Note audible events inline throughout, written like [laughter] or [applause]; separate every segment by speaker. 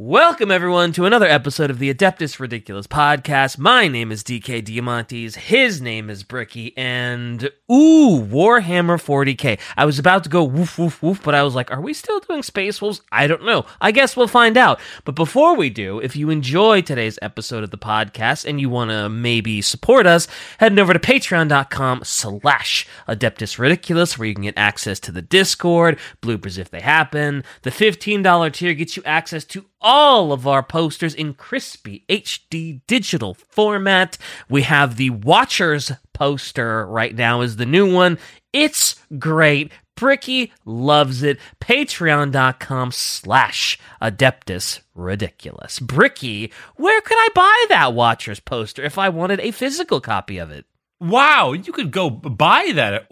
Speaker 1: Welcome, everyone, to another episode of the Adeptus Ridiculous podcast. My name is DK Diamantes. His name is Bricky. And, ooh, Warhammer 40k. I was about to go woof, woof, woof, but I was like, are we still doing Space Wolves? I don't know. I guess we'll find out. But before we do, if you enjoy today's episode of the podcast and you want to maybe support us, head over to patreon.com slash Adeptus Ridiculous, where you can get access to the Discord, bloopers if they happen. The $15 tier gets you access to all of our posters in crispy HD digital format. We have the Watchers poster right now is the new one. It's great. Bricky loves it. Patreon.com slash Adeptus Ridiculous. Bricky, where could I buy that Watchers poster if I wanted a physical copy of it?
Speaker 2: Wow, you could go buy that at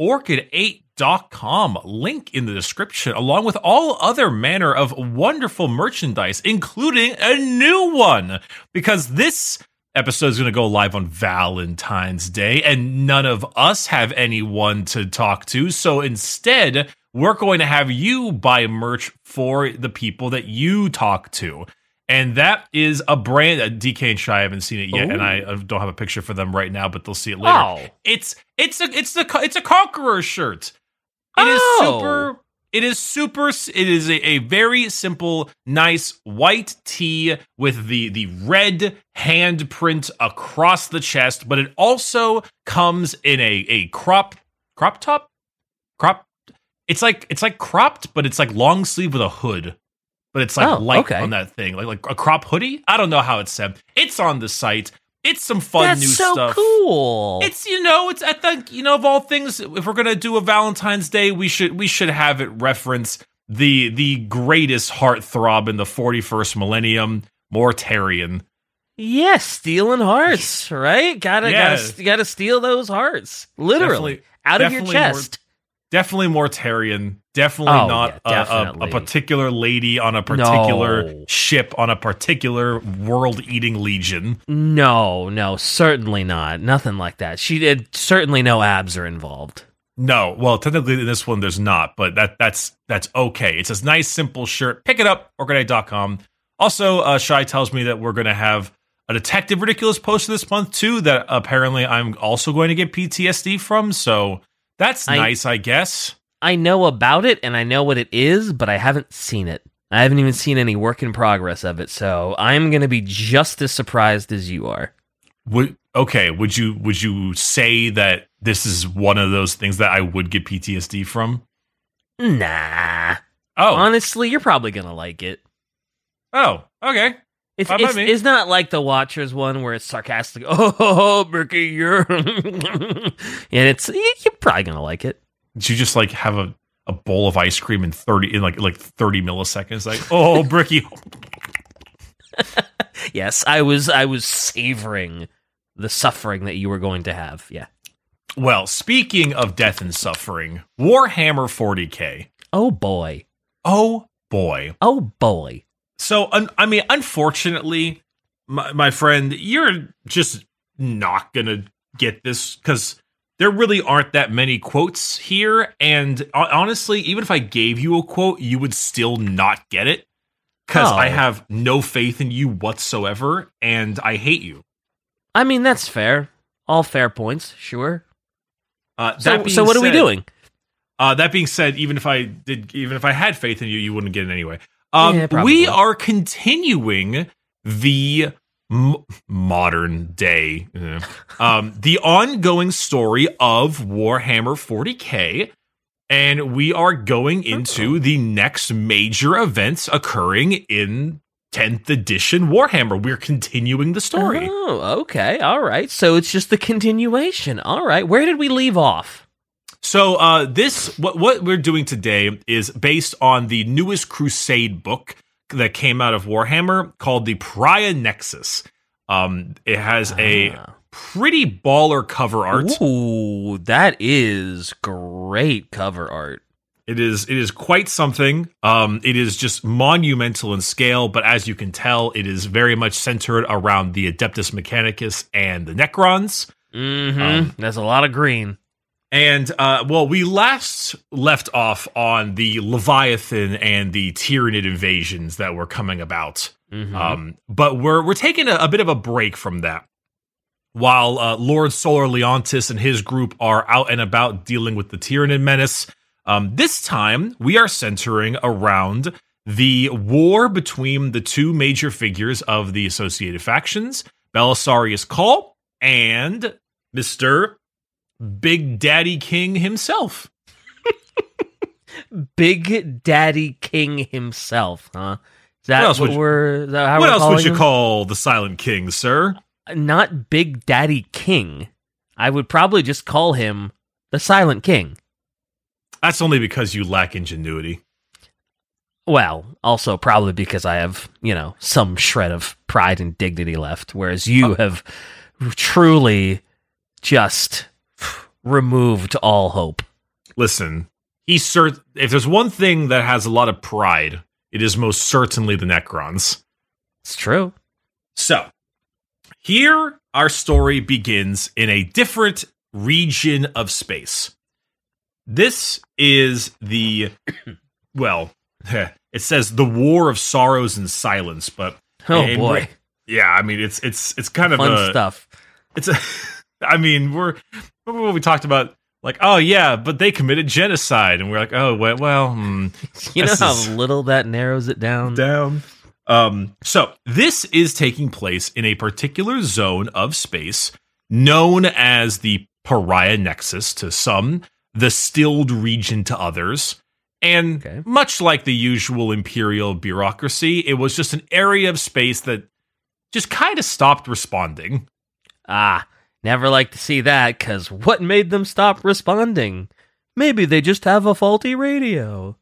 Speaker 2: orchid8.com. Link in the description, along with all other manner of wonderful merchandise, including a new one. Because this episode is going to go live on Valentine's Day, and none of us have anyone to talk to. So instead, we're going to have you buy merch for the people that you talk to and that is a brand uh, that DK and Shy haven't seen it yet, Ooh. and I uh, don't have a picture for them right now, but they'll see it later. Oh. It's it's a it's the it's a conqueror shirt. It oh. is super. It is super. It is a, a very simple, nice white tee with the the red handprint across the chest, but it also comes in a a crop crop top crop. It's like it's like cropped, but it's like long sleeve with a hood but it's like oh, light okay. on that thing, like like a crop hoodie. I don't know how it's said. It's on the site. It's some fun
Speaker 1: That's
Speaker 2: new
Speaker 1: so
Speaker 2: stuff.
Speaker 1: Cool.
Speaker 2: It's you know, it's I think you know of all things, if we're gonna do a Valentine's Day, we should we should have it reference the the greatest heartthrob in the 41st millennium, Mortarion.
Speaker 1: Yes, stealing hearts, [laughs] right? Gotta gotta gotta steal those hearts, literally definitely, out of your chest.
Speaker 2: More, definitely Mortarion. Definitely oh, not yeah, definitely. A, a, particular lady on a particular no. ship on a particular world-eating legion.
Speaker 1: No, no, certainly not. Nothing like that. She did. Certainly, no abs are involved.
Speaker 2: No, well, technically in this one there's not, but that that's that's okay. It's a nice simple shirt. Pick it up, orchid8.com. Also, uh, Shy tells me that we're going to have a Detective Ridiculous poster this month too. That apparently I'm also going to get PTSD from. So that's I, nice, I guess.
Speaker 1: I know about it and I know what it is, but I haven't seen it. I haven't even seen any work in progress of it, so I'm going to be just as surprised as you are.
Speaker 2: Would okay? Would you would you say that this is one of those things that I would get PTSD from?
Speaker 1: Nah. Oh, honestly, you're probably gonna like it.
Speaker 2: Oh, okay.
Speaker 1: It's, it's, it's, not like the Watchers one where it's sarcastic. [laughs] Oh, Bricky, you're, [laughs] and it's you're probably gonna like it.
Speaker 2: Did you just like have a, a bowl of ice cream in 30 in like like 30 milliseconds? Like, oh [laughs] Bricky.
Speaker 1: yes, I was I was savoring the suffering that you were going to have. Yeah.
Speaker 2: Well, speaking of death and suffering, Warhammer 40k.
Speaker 1: Oh boy.
Speaker 2: Oh boy.
Speaker 1: Oh boy.
Speaker 2: So, un- I mean, unfortunately, my, my friend, you're just not gonna get this because there really aren't that many quotes here. And honestly, even if I gave you a quote, you would still not get it because oh. I have no faith in you whatsoever and I hate you.
Speaker 1: I mean, that's fair. All fair points, sure.
Speaker 2: Uh,
Speaker 1: so, so what
Speaker 2: said,
Speaker 1: are we doing?
Speaker 2: Uh, that being said, even if I did, even if I had faith in you, you wouldn't get it anyway. Um, yeah, we are continuing the m- modern day, um, the ongoing story of Warhammer 40k. And we are going into the next major events occurring in 10th edition Warhammer. We're continuing the story.
Speaker 1: Oh, okay. All right. So it's just the continuation. All right. Where did we leave off?
Speaker 2: So uh, this what what we're doing today is based on the newest Crusade book that came out of Warhammer called the Pariah Nexus. Um, it has ah. a pretty baller cover art.
Speaker 1: Ooh, that is great cover art.
Speaker 2: It is it is quite something. Um, it is just monumental in scale, but as you can tell, it is very much centered around the Adeptus Mechanicus and the Necrons.
Speaker 1: Mm-hmm. Um, There's a lot of green.
Speaker 2: And uh, well, we last left off on the Leviathan and the Tyranid invasions that were coming about.
Speaker 1: Mhm.
Speaker 2: Um, but we're we're taking a, a bit of a break from that. While uh, Lord Solar Leontus and his group are out and about dealing with the Tyranid menace, um, this time we are centering around the war between the two major figures of the associated factions, Belisarius Cawl and Mister Mm-hmm. Big Daddy King himself. [laughs]
Speaker 1: Big Daddy King himself, huh? Is that
Speaker 2: What else
Speaker 1: what,
Speaker 2: would you-
Speaker 1: we're? Is that
Speaker 2: what
Speaker 1: we're
Speaker 2: else would you
Speaker 1: him?
Speaker 2: call the Silent King, sir?
Speaker 1: Not Big Daddy King. I would probably just call him the Silent King.
Speaker 2: That's only because you lack ingenuity.
Speaker 1: Well, also probably because I have, you know, some shred of pride and dignity left, whereas you
Speaker 2: Oh.
Speaker 1: have truly just removed all hope.
Speaker 2: Listen, he cert- if there's one thing that has a lot of pride, it is most certainly the Necrons.
Speaker 1: It's true.
Speaker 2: So, here our story begins in a different region of space. This is the [coughs] well, [laughs] it says the War of Sorrows and Silence, but
Speaker 1: Oh
Speaker 2: And
Speaker 1: boy,
Speaker 2: yeah, I mean it's it's it's kind of
Speaker 1: fun
Speaker 2: a
Speaker 1: stuff.
Speaker 2: it's a [laughs] I mean, we're remember when we talked about like, oh yeah, but they committed genocide, and we're like, oh well, well hmm, [laughs]
Speaker 1: You know how little that narrows it down.
Speaker 2: down. Um, so this is taking place in a particular zone of space known as the Pariah Nexus to some, the Stilled region to others. And
Speaker 1: Okay.
Speaker 2: much like the usual imperial bureaucracy, it was just an area of space that just kind of stopped responding.
Speaker 1: Ah, never like to see that. Cause what made them stop responding? Maybe they just have a faulty radio.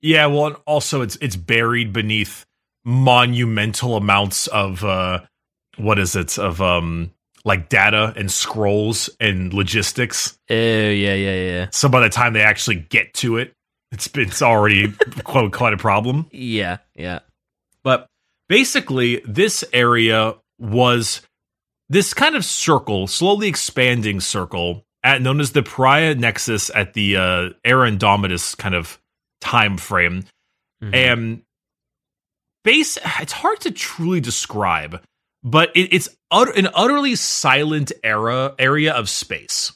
Speaker 2: Yeah, well, and also it's it's buried beneath monumental amounts of uh what is it of um like data and scrolls and logistics.
Speaker 1: Oh yeah, yeah, yeah,
Speaker 2: So by the time they actually get to it, it's it's already [laughs] quite quite a problem.
Speaker 1: yeah, yeah.
Speaker 2: But basically, this area was this kind of circle, slowly expanding circle, at known as the Pariah Nexus at the uh, Era Indomitus kind of time frame.
Speaker 1: Mhm.
Speaker 2: and base it's hard to truly describe but it, it's ut- an utterly silent era area of space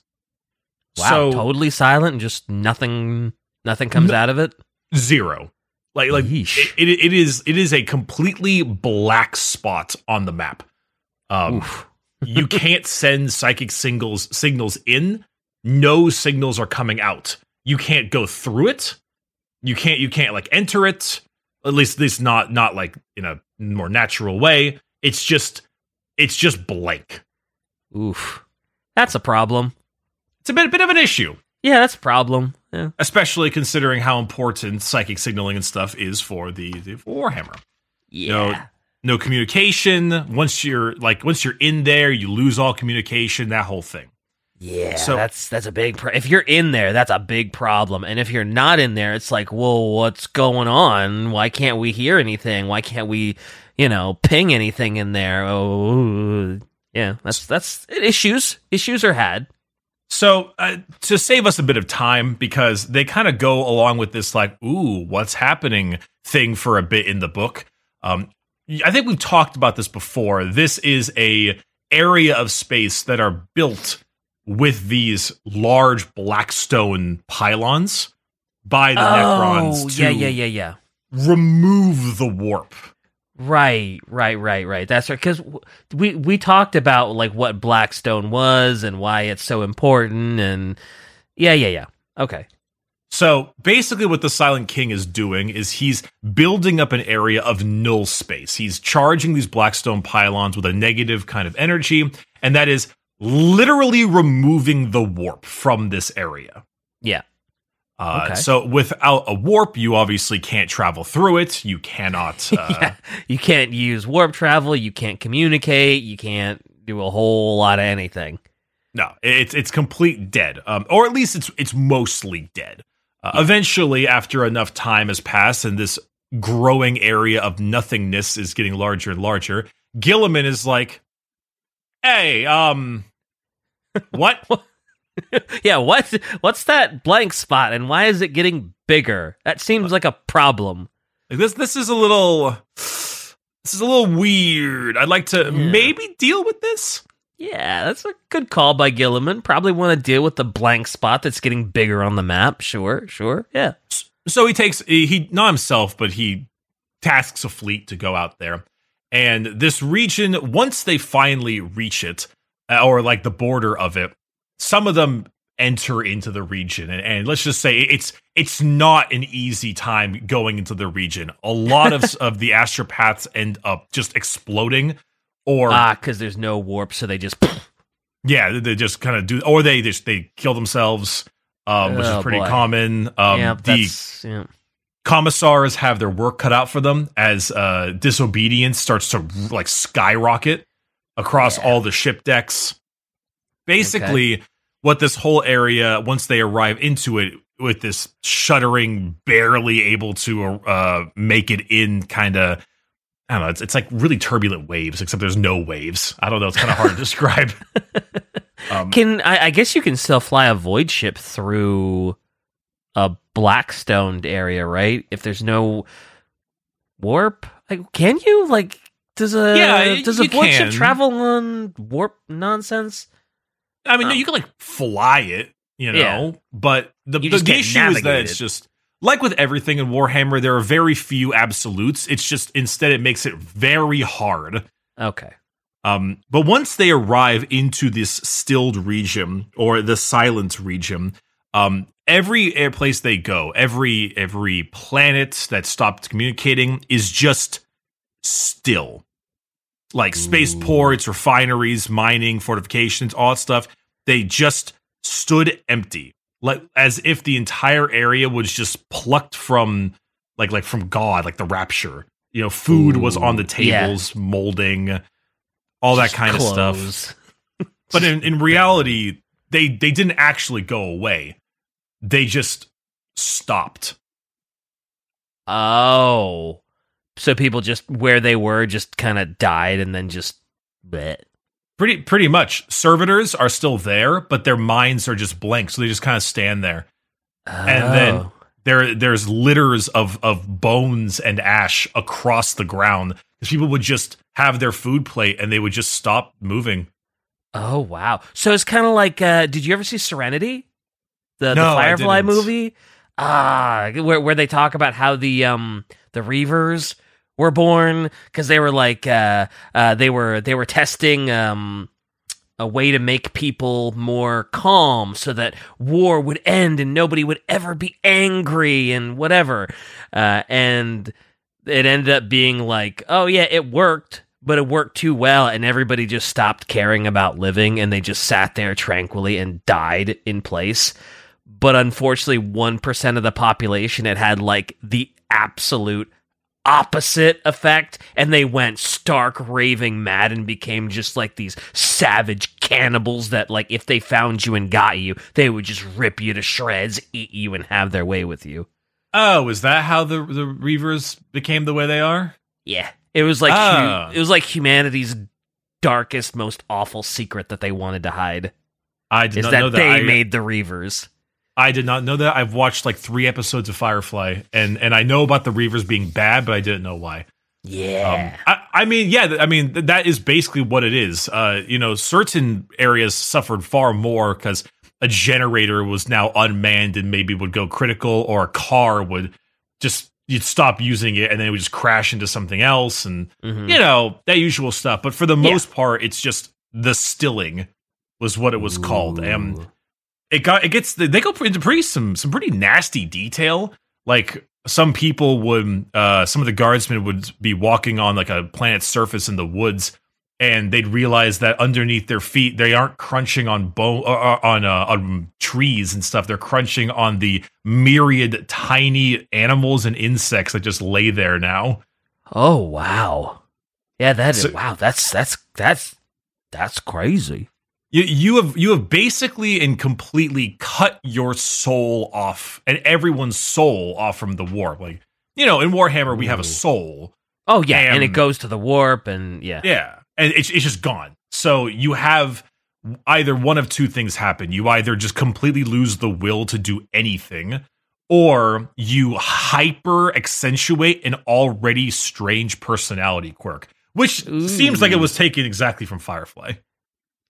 Speaker 1: wow,
Speaker 2: so
Speaker 1: totally silent and just nothing. Nothing comes
Speaker 2: No-
Speaker 1: out of it.
Speaker 2: zero like like it, it, it is it is a completely black spot on the map um
Speaker 1: Oof.
Speaker 2: You [laughs] can't send psychic signals signals in no signals are coming out you can't go through it you can't you can't like enter it at least at least not not like in a more natural way it's just it's just blank
Speaker 1: Oof. That's a problem.
Speaker 2: it's a bit a bit of an issue
Speaker 1: Yeah, that's a problem. Yeah.
Speaker 2: especially considering how important psychic signaling and stuff is for the, the warhammer
Speaker 1: Yeah.
Speaker 2: No, no communication once you're like once you're in there you lose all communication that whole thing
Speaker 1: Yeah,
Speaker 2: So-
Speaker 1: that's that's a big. Pro- if you're in there, that's a big problem. And if you're not in there, it's like, well, what's going on? Why can't we hear anything? Why can't we, you know, ping anything in there? Oh, yeah, that's that's issues. Issues are had.
Speaker 2: So, uh, to save us a bit of time, because they kind of go along with this, like, ooh, what's happening thing for a bit in the book. Um, I think we've talked about this before. This is a area of space that are built with these large black stone pylons by the Necrons oh, to
Speaker 1: Oh, yeah, yeah, yeah, yeah.
Speaker 2: remove the warp.
Speaker 1: Right, right, right, right. That's right. Because we we talked about like what Blackstone was and why it's so important, and yeah, yeah, yeah. Okay.
Speaker 2: So basically, what the Silent King is doing is he's building up an area of null space. He's charging these Blackstone pylons with a negative kind of energy, and that is literally removing the warp from this area.
Speaker 1: Yeah.
Speaker 2: Uh,
Speaker 1: Okay.
Speaker 2: So without a warp, you obviously can't travel through it. You cannot. [laughs] Uh,
Speaker 1: yeah. You can't use warp travel. You can't communicate. You can't do a whole lot of anything.
Speaker 2: No, it's it's complete dead, um, or at least it's it's mostly dead. Uh, Eventually, after enough time has passed and this growing area of nothingness is getting larger and larger, Guilliman is like, "Hey, um, [laughs] what? [laughs]
Speaker 1: yeah. What? What's that blank spot, and why is it getting bigger? That seems like a problem.
Speaker 2: like this? This is a little, this is a little weird. I'd like to
Speaker 1: Yeah.
Speaker 2: maybe deal with this.
Speaker 1: Yeah, that's a good call by Guilliman. Probably want to deal with the blank spot that's getting bigger on the map. Sure, sure. Yeah.
Speaker 2: So he takes he not himself, but he tasks a fleet to go out there. And this region, once they finally reach it, uh, or like the border of it, some of them enter into the region, and, and let's just say it's it's not an easy time going into the region. A lot of [laughs] of the astropaths end up just exploding, or
Speaker 1: Ah, because there's no warp, so they just. [laughs]
Speaker 2: yeah, they- just kind of do, or they just they kill themselves, um, which
Speaker 1: Oh,
Speaker 2: is pretty
Speaker 1: boy.
Speaker 2: common. Um,
Speaker 1: yeah,
Speaker 2: the.
Speaker 1: Yeah.
Speaker 2: commissars have their work cut out for them as uh, disobedience starts to like skyrocket across
Speaker 1: Yeah.
Speaker 2: all the ship decks. Basically, what this whole area, once they arrive into it, with this shuddering, barely able to uh, make it in, kind of. I don't know. It's, it's like really turbulent waves, except there's no waves. I don't know. It's kind of hard to describe. [laughs] Um,
Speaker 1: Can I, I guess you can still fly a void ship through a blackstoned area, right? If there's no warp, like, can you? Like, does a
Speaker 2: Yeah,
Speaker 1: does a void ship travel on warp nonsense?
Speaker 2: I mean, no,
Speaker 1: Oh.
Speaker 2: you can like fly it, you know,
Speaker 1: Yeah.
Speaker 2: but the, the, the issue is that it's just like with everything in Warhammer, there are very few absolutes. It's just instead it makes it very hard.
Speaker 1: Okay.
Speaker 2: Um, but once they arrive into this stilled region or the silent region, um, every air place they go, every every planet that stopped communicating is just still. Like spaceports, refineries, mining, fortifications, all that stuff, they just stood empty. Like as if the entire area was just plucked from like like from God, like the rapture. You know, food was on the
Speaker 1: Ooh, yeah.
Speaker 2: tables, molding, all that
Speaker 1: Just
Speaker 2: kind of stuff. [laughs] But in, in [laughs] reality, they they didn't actually go away. They just stopped.
Speaker 1: Oh. So people just where they were just kind of died and then just bleh.
Speaker 2: Pretty pretty much. Servitors are still there, but their minds are just blank, so they just kind of stand there. And then-
Speaker 1: Oh.
Speaker 2: There there's litters of of bones and ash across the ground because people would just have their food plate and they would just stop moving.
Speaker 1: Oh wow. So it's kind of like uh did you ever see Serenity? The
Speaker 2: No,
Speaker 1: the Firefly movie? Ah, where where they talk about how the um the Reavers were born cuz they were like uh uh they were they were testing um a way to make people more calm so that war would end and nobody would ever be angry and whatever. Uh and it ended up being like, oh yeah, it worked, but it worked too well, and everybody just stopped caring about living, and they just sat there tranquilly and died in place. But unfortunately, one percent of the population it had like the absolute opposite effect, and they went stark raving mad and became just like these savage cannibals that, like, if they found you and got you, they would just rip you to shreds, eat you, and have their way with you.
Speaker 2: Oh, is that how the the Reavers became the way they are?
Speaker 1: Yeah, it was like
Speaker 2: Ah.
Speaker 1: it was like humanity's darkest, most awful secret that they wanted to hide
Speaker 2: I did
Speaker 1: is
Speaker 2: not
Speaker 1: that,
Speaker 2: know that.
Speaker 1: they
Speaker 2: I,
Speaker 1: made the Reavers.
Speaker 2: I did not know that. I've watched like three episodes of Firefly, and and I know about the Reavers being bad, but I didn't know why.
Speaker 1: Yeah,
Speaker 2: Um, I, I mean, yeah, I mean th- that is basically what it is. Uh, you know, certain areas suffered far more because a generator was now unmanned and maybe would go critical, or a car would just you'd stop using it and then it would just crash into something else, and
Speaker 1: Mhm.
Speaker 2: you know that usual stuff. But for the
Speaker 1: Yeah.
Speaker 2: most part, it's just the stilling was what it was called, and
Speaker 1: Ooh.
Speaker 2: It got it gets they go into pretty some some pretty nasty detail like some people would uh some of the guardsmen would be walking on like a planet's surface in the woods and they'd realize that underneath their feet they aren't crunching on bone or, or on uh, on trees and stuff they're crunching on the myriad tiny animals and insects that just lay there now
Speaker 1: Oh wow, yeah, that is
Speaker 2: So-
Speaker 1: wow. That's that's that's that's crazy.
Speaker 2: You you have you have basically and completely cut your soul off and everyone's soul off from the warp. Like you know, in Warhammer we have a soul.
Speaker 1: Oh yeah, and it goes to the warp, and yeah,
Speaker 2: Yeah, and it's it's just gone. So you have either one of two things happen. You either just completely lose the will to do anything, or you hyper accentuate an already strange personality quirk, which seems like it was taken exactly from Firefly.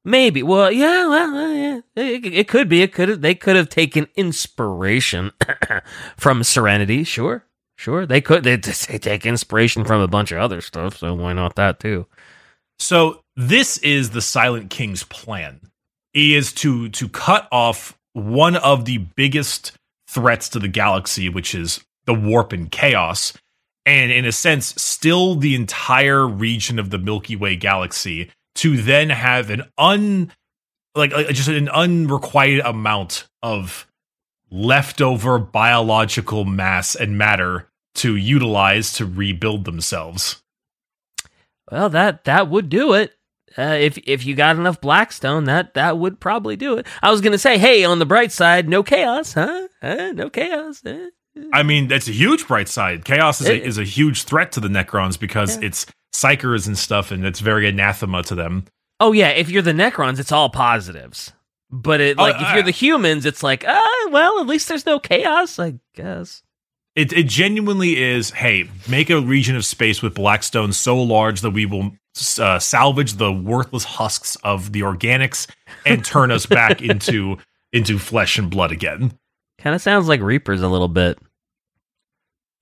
Speaker 1: Maybe. Well, yeah. Well, uh, yeah. It, it could be. It could. have They could have taken inspiration [coughs] from Serenity. Sure. Sure. They could. They, they take inspiration from a bunch of other stuff. So why not that too?
Speaker 2: So this is the Silent King's plan. He is to to cut off one of the biggest threats to the galaxy, which is the warp and chaos, and in a sense, still the entire region of the Milky Way galaxy to then have an un like, like just an unrequited amount of leftover biological mass and matter to utilize to rebuild themselves.
Speaker 1: Well, that that would do it. Uh, if if you got enough Blackstone, that that would probably do it. I was gonna say, hey, on the bright side, no chaos, huh? huh? No chaos. Huh?
Speaker 2: I mean, that's a huge bright side. Chaos is a,
Speaker 1: It-
Speaker 2: is a huge threat to the Necrons because
Speaker 1: Yeah.
Speaker 2: it's psykers and stuff, and it's very anathema to them.
Speaker 1: Oh yeah, if you're the Necrons, it's all positives. But it
Speaker 2: Oh,
Speaker 1: like if
Speaker 2: uh,
Speaker 1: you're the humans, it's like, ah, well, at least there's no chaos, I guess.
Speaker 2: It, it genuinely is. Hey, make a region of space with Blackstone so large that we will uh, salvage the worthless husks of the organics and turn us back [laughs] into into flesh and blood again.
Speaker 1: Kind of sounds like Reapers a little bit.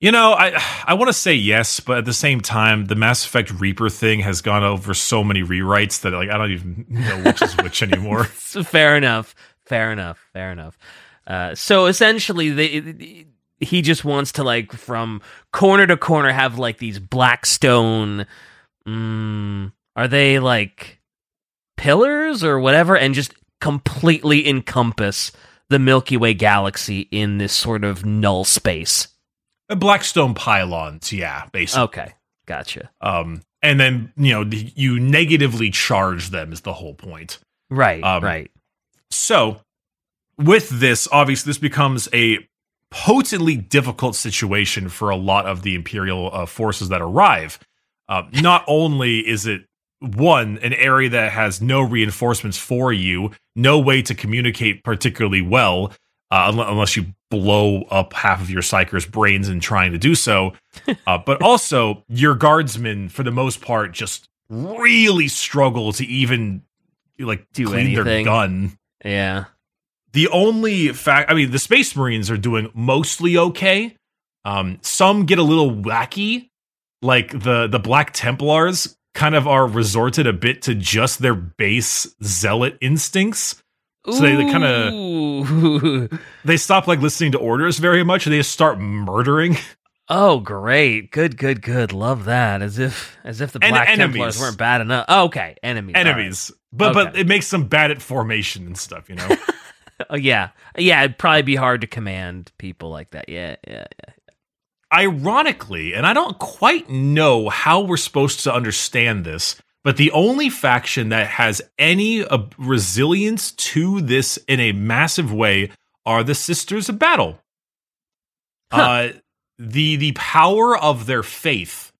Speaker 2: You know, I I want to say yes, but at the same time, the Mass Effect Reaper thing has gone over so many rewrites that like I don't even know which is which anymore. [laughs]
Speaker 1: fair enough. Fair enough. Fair enough. Uh, so essentially, he just wants to like from corner to corner have like these Blackstone. Mm, are they like pillars or whatever, and just completely encompass the Milky Way galaxy in this sort of null space?
Speaker 2: Blackstone pylons, yeah, basically.
Speaker 1: Okay, gotcha.
Speaker 2: Um, and then you know the- you negatively charge them is the whole point.
Speaker 1: Right,
Speaker 2: Um,
Speaker 1: right.
Speaker 2: So with this, obviously, this becomes a potently difficult situation for a lot of the Imperial uh, forces that arrive. Uh, [laughs] not only is it one an area that has no reinforcements for you, no way to communicate particularly well, uh, unless you blow up half of your psyker's brains in trying to do so. [laughs] uh, but also, your guardsmen, for the most part, just really struggle to even like
Speaker 1: Do
Speaker 2: clean their
Speaker 1: anything.
Speaker 2: gun.
Speaker 1: Yeah.
Speaker 2: The only fact, I mean, the Space Marines are doing mostly okay. Um, some get a little wacky, like the the Black Templars kind of are resorted a bit to just their base zealot instincts. So they- they kinda- They stop like listening to orders very much, and they just start murdering.
Speaker 1: Oh, great! Good, good, good. Love that. As if, as if the
Speaker 2: And
Speaker 1: Black
Speaker 2: enemies.
Speaker 1: Templars weren't bad enough. Oh, okay, enemies.
Speaker 2: enemies. But but
Speaker 1: Okay.
Speaker 2: it makes them bad at formation and stuff, you know. [laughs]
Speaker 1: Oh, yeah, yeah. It'd probably be hard to command people like that. Yeah, yeah, yeah.
Speaker 2: Ironically, and I don't quite know how we're supposed to understand this, but the only faction that has any uh, resilience to this in a massive way are the Sisters of Battle.
Speaker 1: Huh.
Speaker 2: Uh, the the power of their faith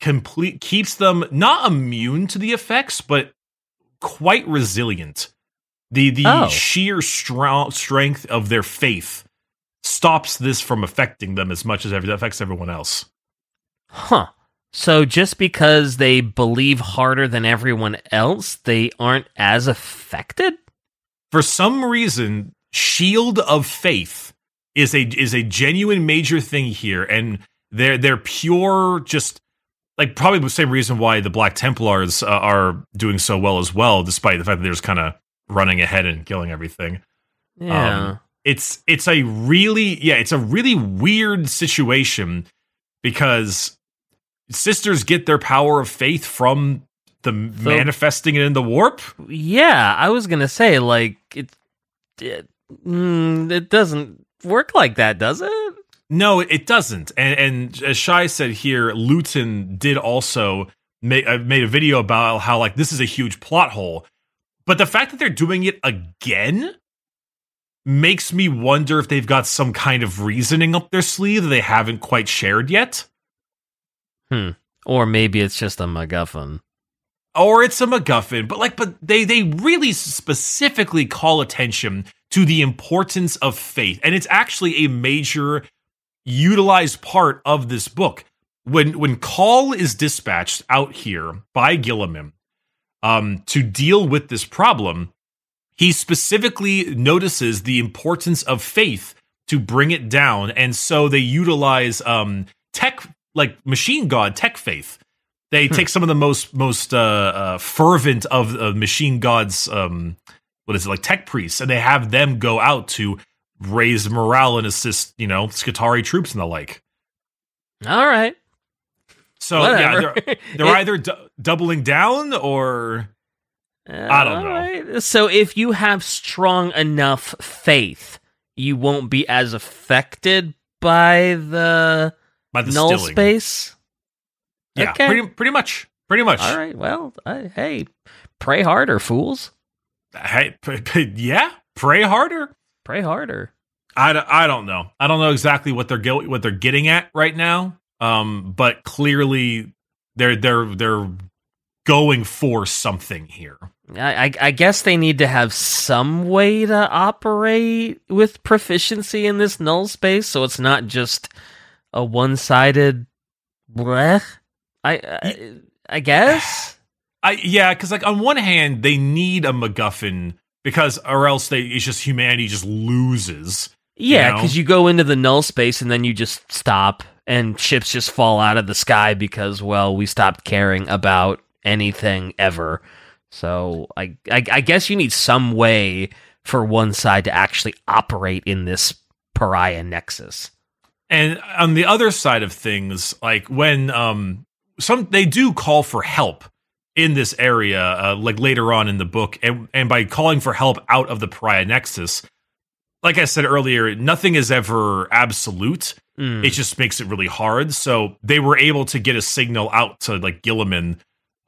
Speaker 2: complete keeps them not immune to the effects, but quite resilient. The the
Speaker 1: Oh.
Speaker 2: sheer strong strength of their faith stops this from affecting them as much as it affects everyone else.
Speaker 1: Huh. So just because they believe harder than everyone else, they aren't as affected.
Speaker 2: For some reason, Shield of Faith is a is a genuine major thing here, and they're they're pure just like probably the same reason why the Black Templars uh, are doing so well as well, despite the fact that they're just kind of running ahead and killing everything.
Speaker 1: Yeah.
Speaker 2: Um, it's it's a really yeah, it's a really weird situation because sisters get their power of faith from the manifesting it in the warp.
Speaker 1: yeah. I was gonna say like it. It, mm, it doesn't work like that, does it?
Speaker 2: No, it doesn't. And and as Shai said here, Luetin did also make uh, made a video about how like this is a huge plot hole. But the fact that they're doing it again makes me wonder if they've got some kind of reasoning up their sleeve that they haven't quite shared yet.
Speaker 1: Or maybe it's just a MacGuffin.
Speaker 2: or it's a MacGuffin, but like, but they they really specifically call attention to the importance of faith. And it's actually a major utilized part of this book. When when Cawl is dispatched out here by Guilliman um, to deal with this problem, he specifically notices the importance of faith to bring it down, and so they utilize um, tech like machine god tech faith. They hmm. take some of the most most uh, uh, fervent of uh, machine gods. Um, what is it like tech priests, and they have them go out to raise morale and assist, you know, Skitarii troops and the like.
Speaker 1: All right.
Speaker 2: So Whatever. yeah, they're, [laughs] they're it, either d- doubling down or uh, I don't know.
Speaker 1: Right. So if you have strong enough faith, you won't be as affected by the
Speaker 2: by the
Speaker 1: null
Speaker 2: stilling.
Speaker 1: space.
Speaker 2: Yeah, okay. pretty pretty much, pretty much.
Speaker 1: All right. Well, uh, hey, pray harder, fools.
Speaker 2: Hey, [laughs] p- p- yeah, pray harder.
Speaker 1: Pray harder.
Speaker 2: I, I don't know. I don't know exactly what they're get, what they're getting at right now. Um, but clearly they're they're they're going for something here.
Speaker 1: I, I, I guess they need to have some way to operate with proficiency in this null space, so it's not just a one-sided. Bleh. I I, I guess. [sighs]
Speaker 2: I yeah, because like on one hand they need a MacGuffin because or else they it's just humanity just loses.
Speaker 1: Yeah, because you, know? you go into the null space and then you just stop and ships just fall out of the sky because well we stopped caring about anything ever. So I, I, I guess you need some way for one side to actually operate in this pariah nexus.
Speaker 2: And on the other side of things, like when um some they do call for help in this area, uh, like later on in the book, and and by calling for help out of the pariah nexus, like I said earlier, nothing is ever absolute. Mm. It just makes it really hard. So they were able to get a signal out to like Guilliman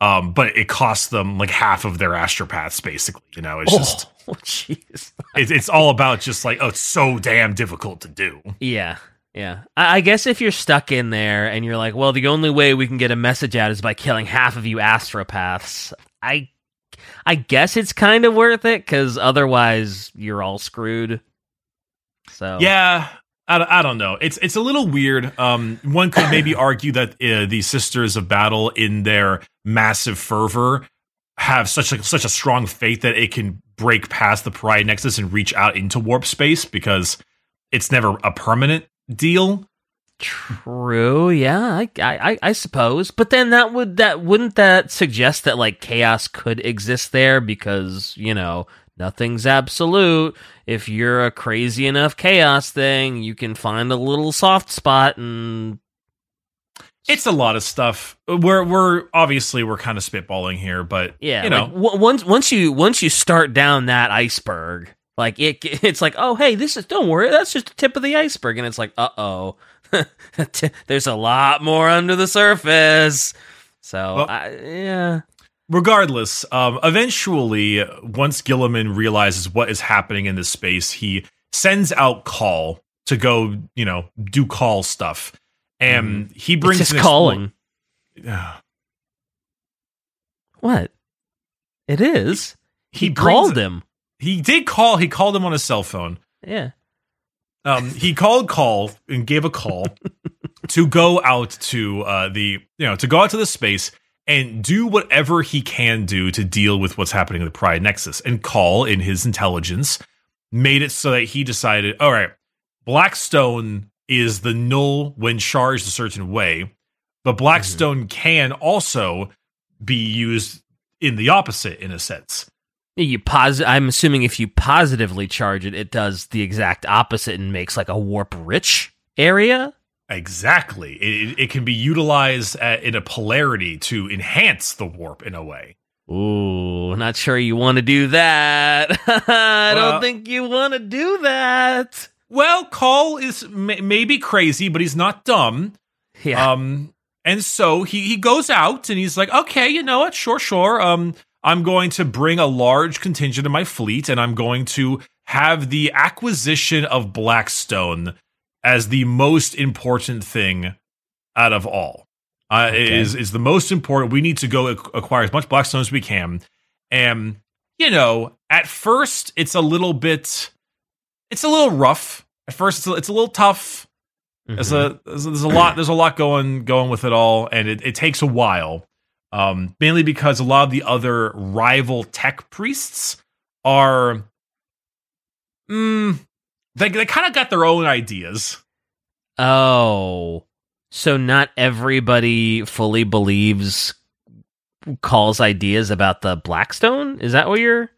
Speaker 2: um, but it costs them like half of their astropaths, basically. You know, it's oh, just, [laughs]
Speaker 1: jeez,
Speaker 2: it, it's all about just like, oh, it's so damn difficult to do.
Speaker 1: Yeah, yeah. I, I, guess if you're stuck in there and you're like, well, the only way we can get a message out is by killing half of you astropaths. I, I guess it's kind of worth it because otherwise you're all screwed. So
Speaker 2: yeah, I, I don't know. It's it's a little weird. Um, one could maybe [coughs] argue that uh, the Sisters of Battle, in their massive fervor, have such a, such a strong faith that it can break past the Pariah Nexus and reach out into warp space because it's never a permanent deal.
Speaker 1: True. Yeah, I, I, I suppose. But then that would that wouldn't that suggest that like chaos could exist there because you know nothing's absolute. If you're a crazy enough chaos thing, you can find a little soft spot and
Speaker 2: it's a lot of stuff. We're we're obviously we're kind of spitballing here, but
Speaker 1: yeah,
Speaker 2: you know,
Speaker 1: like, w- once once you once you start down that iceberg, like it [laughs] it's like, oh hey, this is don't worry, that's just the tip of the iceberg, and it's like, uh oh, [laughs] there's a lot more under the surface. So well, I, yeah,
Speaker 2: regardless, um, eventually, once Guilliman realizes what is happening in this space, he sends out Cawl to go, you know, do Cawl stuff, and mm. he brings
Speaker 1: it's just calling. [sighs] What? It is. He, he called him.
Speaker 2: He did call. He called him on his cell phone.
Speaker 1: Yeah.
Speaker 2: Um, he called Cawl and gave a call [laughs] to go out to uh, the you know to go out to the space and do whatever he can do to deal with what's happening in the Pariah Nexus. And Cawl in his intelligence, made it so that he decided, all right, Blackstone is the null when charged a certain way, but Blackstone mm-hmm. can also be used in the opposite, in a sense.
Speaker 1: You pos- I'm assuming if you positively charge it, it does the exact opposite and makes like a warp rich area.
Speaker 2: Exactly. It, it can be utilized at, in a polarity to enhance the warp in a way.
Speaker 1: Ooh, not sure you want to do that. [laughs] I well, don't think you want to do that.
Speaker 2: Well, Cawl is may- maybe crazy, but he's not dumb.
Speaker 1: Yeah.
Speaker 2: Um, and so he he goes out and he's like, okay, you know what? Sure, sure. Um, I'm going to bring a large contingent of my fleet, and I'm going to have the acquisition of Blackstone as the most important thing out of all. Uh, okay. Is is the most important. We need to go acquire as much Blackstone as we can, and you know, at first it's a little bit it's a little rough at first. It's a, it's a little tough. There's
Speaker 1: Mhm.
Speaker 2: a there's, there's a lot there's a lot going going with it all, and it, it takes a while. Um, mainly because a lot of the other rival tech priests are, mm, they they kind of got their own ideas.
Speaker 1: Oh. So not everybody fully believes Cawl's ideas about the Blackstone? Is that what you're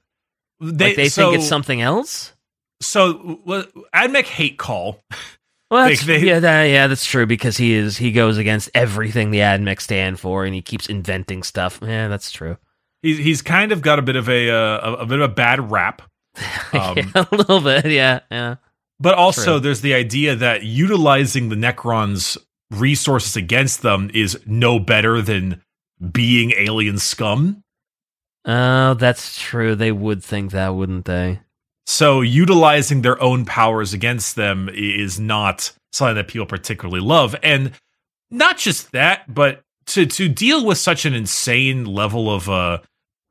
Speaker 2: They
Speaker 1: like they
Speaker 2: so,
Speaker 1: think it's something else?
Speaker 2: So well, Admech hate Cawl. [laughs]
Speaker 1: Well, that's,
Speaker 2: they-
Speaker 1: yeah, that, yeah, that's true because he is he goes against everything the AdMech stand for, and he keeps inventing stuff. Yeah, that's true.
Speaker 2: He's he's kind of got a bit of a uh, a, bit of a bad rap. [laughs] Um,
Speaker 1: Yeah, a little bit, yeah, yeah.
Speaker 2: But also,
Speaker 1: True.
Speaker 2: there's the idea that utilizing the Necrons' resources against them is no better than being alien scum.
Speaker 1: Oh, that's true. They would think that, wouldn't they?
Speaker 2: So, utilizing their own powers against them is not something that people particularly love. And not just that, but to to deal with such an insane level of uh,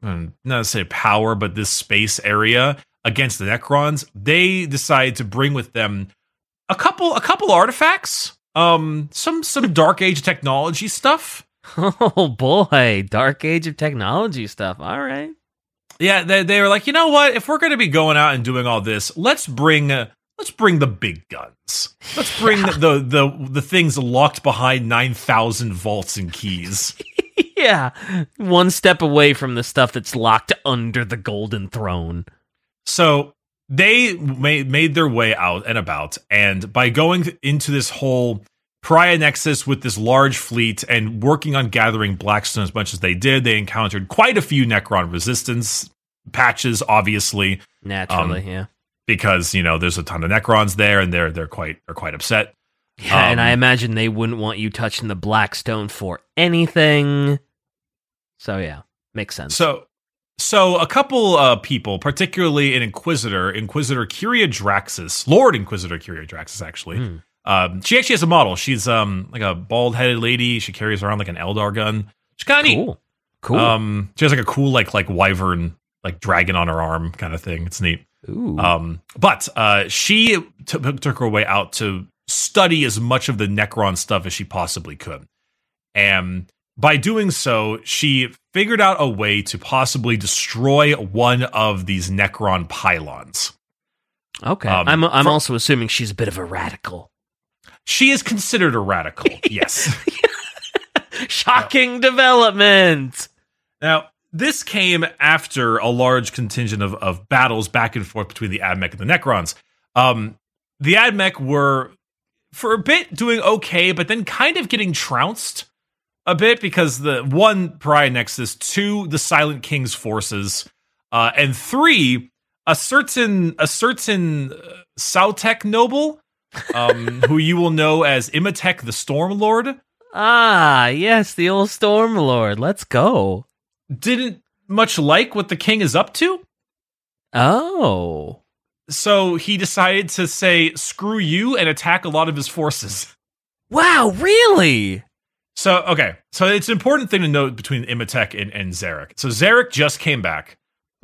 Speaker 2: hmm, not to say power, but this space area against the Necrons, they decide to bring with them a couple a couple artifacts, um, some some Dark Age technology stuff. [laughs]
Speaker 1: Oh boy, dark age of technology stuff. All right.
Speaker 2: Yeah, they they were like, you know what? If we're going to be going out and doing all this, let's bring uh, let's bring the big guns. Let's bring
Speaker 1: Yeah.
Speaker 2: the, the the things locked behind nine thousand vaults and keys. [laughs]
Speaker 1: yeah, one step away from the stuff that's locked under the golden throne.
Speaker 2: So they made made their way out and about, and by going into this whole Pariah Nexus with this large fleet and working on gathering Blackstone as much as they did, they encountered quite a few Necron resistance patches, obviously,
Speaker 1: Naturally,
Speaker 2: Um,
Speaker 1: yeah.
Speaker 2: because you know there's a ton of Necrons there, and they're they're quite they're quite upset.
Speaker 1: Yeah, and
Speaker 2: um,
Speaker 1: I imagine they wouldn't want you touching the Blackstone for anything. So yeah, makes sense.
Speaker 2: So, so a couple uh, people, particularly an Inquisitor, Inquisitor Kyria Draxus, Lord Inquisitor Kyria Draxus, actually.
Speaker 1: Hmm.
Speaker 2: Um, she actually has a model. She's um like a bald headed lady. She carries around like an Eldar gun. She's kind of neat.
Speaker 1: cool, cool.
Speaker 2: Um, she has like a cool like like wyvern like dragon on her arm kind of thing. It's neat.
Speaker 1: Ooh,
Speaker 2: Um, but uh, she t- took her way out to study as much of the Necron stuff as she possibly could. And by doing so, she figured out a way to possibly destroy one of these Necron pylons.
Speaker 1: okay.
Speaker 2: um,
Speaker 1: I'm I'm also assuming she's a bit of a radical.
Speaker 2: She is considered a radical, [laughs] yes. [laughs]
Speaker 1: Shocking development.
Speaker 2: Now, this came after a large contingent of, of battles back and forth between the Admech and the Necrons. Um, the Admech were, for a bit, doing okay, but then kind of getting trounced a bit because the one, Pariah Nexus, two, the Silent King's forces, uh, and three, a certain a certain uh, Sautekh noble, um, who you will know as Imotekh the Storm Lord.
Speaker 1: Ah, yes, the old Storm Lord. Let's go.
Speaker 2: didn't much like what the king is up to.
Speaker 1: Oh.
Speaker 2: So he decided to say, screw you, and attack a lot of his forces.
Speaker 1: Wow, really?
Speaker 2: So, okay. So it's an important thing to note between Imotekh and, and Szarekh. So Szarekh just came back.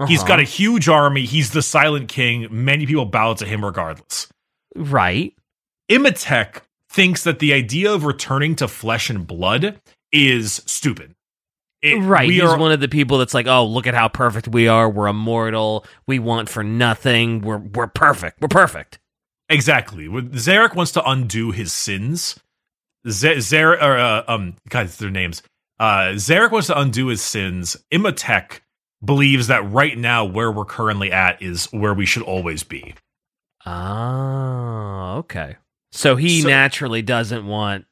Speaker 2: He's
Speaker 1: Uh-huh.
Speaker 2: got a huge army. He's the Silent King. Many people bow to him regardless.
Speaker 1: right.
Speaker 2: Imotekh thinks that the idea of returning to flesh and blood is stupid. It-
Speaker 1: right. He's
Speaker 2: are-
Speaker 1: one of the people that's like, "Oh, look at how perfect we are. We're immortal. We want for nothing. We're we're perfect. We're perfect."
Speaker 2: Exactly. Szarekh wants to undo his sins. Z- Szarekh, or uh, um, God, their names. Uh, Szarekh wants to undo his sins. Imotekh believes that right now, where we're currently at, is where we should always be.
Speaker 1: Ah, okay. So he
Speaker 2: So-
Speaker 1: naturally doesn't want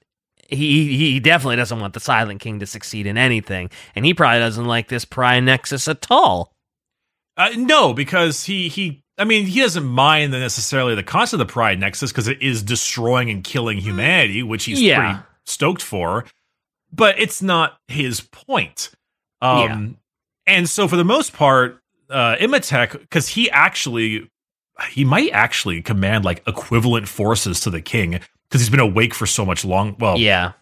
Speaker 1: he he definitely doesn't want the Silent King to succeed in anything, and he probably doesn't like this Pariah Nexus at all.
Speaker 2: Uh, no, because he he. I mean, he doesn't mind the necessarily the cost of the Pariah Nexus because it is destroying and killing humanity, which he's
Speaker 1: Yeah.
Speaker 2: pretty stoked for. But it's not his point. Um, and so for the most part, uh, Imotekh, because he actually he might actually command like equivalent forces to the king because he's been awake for so much long. Well,
Speaker 1: Yeah,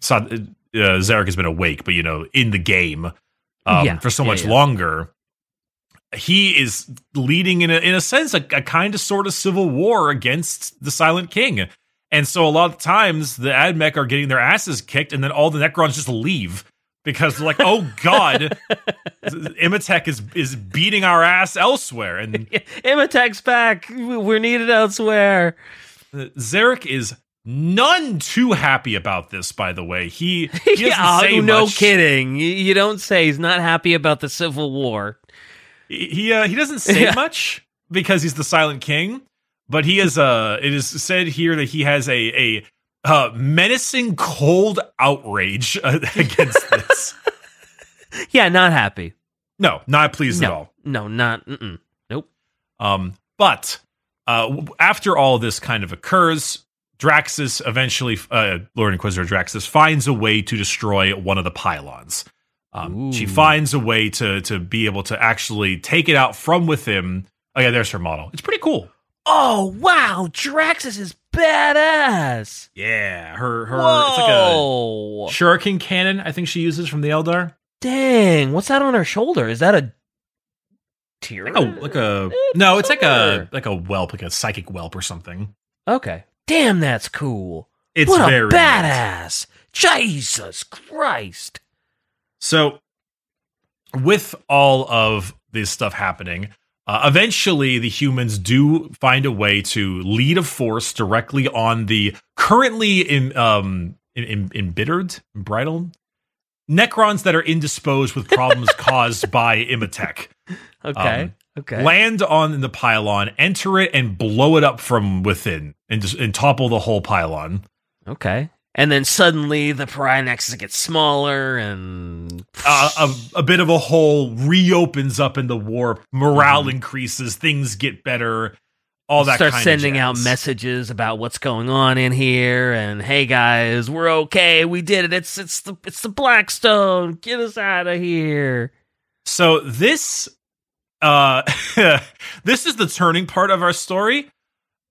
Speaker 2: Sa- uh, Szarekh has been awake, but you know, in the game um,
Speaker 1: Yeah,
Speaker 2: for so
Speaker 1: yeah,
Speaker 2: much
Speaker 1: yeah.
Speaker 2: longer. he is leading in a in a sense a, a kind of sort of civil war against the Silent King. And so a lot of times the Admech are getting their asses kicked, and then all the Necrons just leave because like, "Oh God, Imotekh is is beating our ass elsewhere." And [laughs]
Speaker 1: Imotekh's back. We're needed elsewhere.
Speaker 2: Szarekh is none too happy about this. By the way, he, [laughs] he
Speaker 1: yeah, no
Speaker 2: much.
Speaker 1: kidding. You, don't say he's not happy about the Civil War.
Speaker 2: He he, uh, he doesn't say
Speaker 1: Yeah.
Speaker 2: much because he's the Silent King, but he is uh it is said here that he has a a uh, menacing cold outrage uh, [laughs] against this. [laughs]
Speaker 1: Yeah, not happy.
Speaker 2: no, not pleased at
Speaker 1: No,
Speaker 2: all.
Speaker 1: no, not. Mm-mm. Nope.
Speaker 2: Um, but uh, after all this kind of occurs, Draxus eventually, uh, Lord Inquisitor Draxus, finds a way to destroy one of the pylons. Um, she finds a way to to be able to actually take it out from within. Oh yeah, there's her model. It's pretty cool.
Speaker 1: Oh wow, Draxus is badass.
Speaker 2: Yeah, her her
Speaker 1: Whoa!
Speaker 2: it's like a shuriken cannon. I think she uses from the Eldar.
Speaker 1: Dang, what's that on her shoulder? Is that a tear?
Speaker 2: Like a like a
Speaker 1: It's
Speaker 2: no, it's like a like a whelp, like a psychic whelp or something.
Speaker 1: Okay. Damn, that's cool.
Speaker 2: It's
Speaker 1: what
Speaker 2: very
Speaker 1: a badass. Jesus Christ.
Speaker 2: So, with all of this stuff happening, uh, eventually the humans do find a way to lead a force directly on the currently in um in, in, embittered, embridled Necrons that are indisposed with problems [laughs] caused by Imotekh.
Speaker 1: Okay.
Speaker 2: Um,
Speaker 1: okay.
Speaker 2: Land on the pylon, enter it, and blow it up from within, and just and topple the whole pylon.
Speaker 1: okay. And then suddenly the pariah nexus gets smaller and
Speaker 2: uh, a, a bit of a hole reopens up in the warp. Morale
Speaker 1: Mhm.
Speaker 2: increases, things get better. All that
Speaker 1: start sending out messages about what's going on in here and hey guys, we're okay. We did it. It's it's the it's the Blackstone. Get us out of here.
Speaker 2: So this, uh, [laughs] this is the turning part of our story.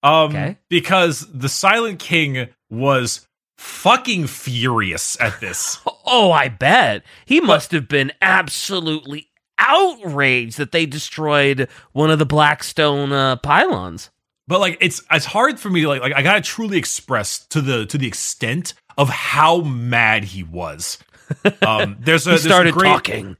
Speaker 2: Um,
Speaker 1: Okay.
Speaker 2: because the Silent King was fucking furious at this. [laughs]
Speaker 1: Oh, I bet. He must have been absolutely outraged that they destroyed one of the Blackstone uh, pylons.
Speaker 2: but like it's it's hard for me to like like I gotta truly express to the to the extent of how mad he was. [laughs] Um, there's a
Speaker 1: He
Speaker 2: there's a
Speaker 1: started
Speaker 2: great,
Speaker 1: talking.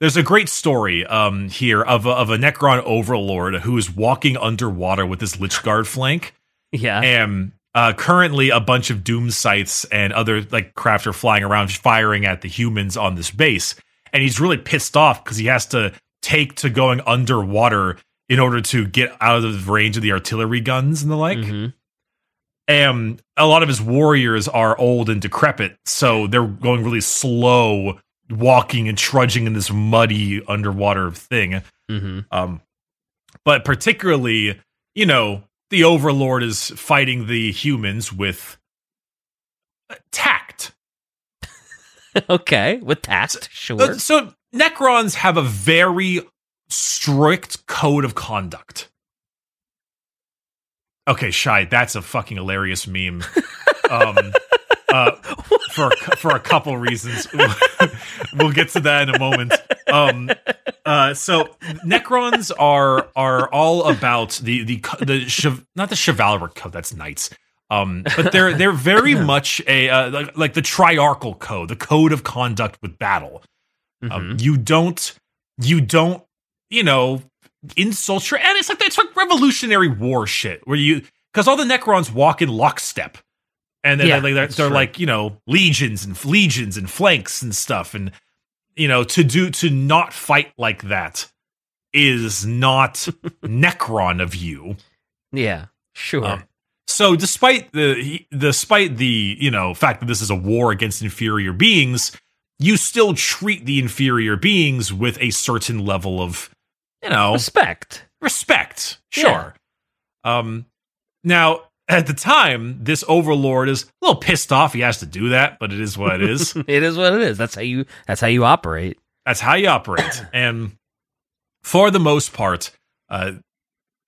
Speaker 2: There's a great story um, here of a, of a Necron overlord who is walking underwater with his Lychguard flank,
Speaker 1: Yeah.
Speaker 2: and uh, currently a bunch of Doom Scythes and other like craft are flying around firing at the humans on this base, and he's really pissed off because he has to take to going underwater in order to get out of the range of the artillery guns and the like.
Speaker 1: Mhm.
Speaker 2: And a lot of his warriors are old and decrepit, so they're going really slow, walking and trudging in this muddy underwater thing.
Speaker 1: Mhm.
Speaker 2: Um, but particularly, you know, the Overlord is fighting the humans with uh, tact. [laughs]
Speaker 1: okay. With tact, sure.
Speaker 2: Uh, So Necrons have a very strict code of conduct. Okay, shy. That's a fucking hilarious meme. Um, [laughs] uh, for a, for a couple reasons, [laughs] we'll get to that in a moment. Um, uh, so Necrons are are all about the the the chiv- not the chivalric code. That's knights. Um, but they're they're very much a uh, like, like the triarchal code, the code of conduct with battle. Um,
Speaker 1: Mhm.
Speaker 2: you don't, you don't, you know, insult your, and it's like it's like Revolutionary War shit where you because all the Necrons walk in lockstep, and then
Speaker 1: Yeah,
Speaker 2: they, they're,
Speaker 1: that's
Speaker 2: they're like you know legions and legions and flanks and stuff, and you know to do to not fight like that is not [laughs] Necron of you.
Speaker 1: yeah. Sure.
Speaker 2: Um, so despite the despite the you know fact that this is a war against inferior beings, you still treat the inferior beings with a certain level of you know
Speaker 1: Respect.
Speaker 2: respect. Sure. Um now at the time, this overlord is a little pissed off he has to do that, but it is what it is. [laughs]
Speaker 1: it is what it is. That's how you that's how you operate.
Speaker 2: That's how you operate. [coughs] And for the most part, uh,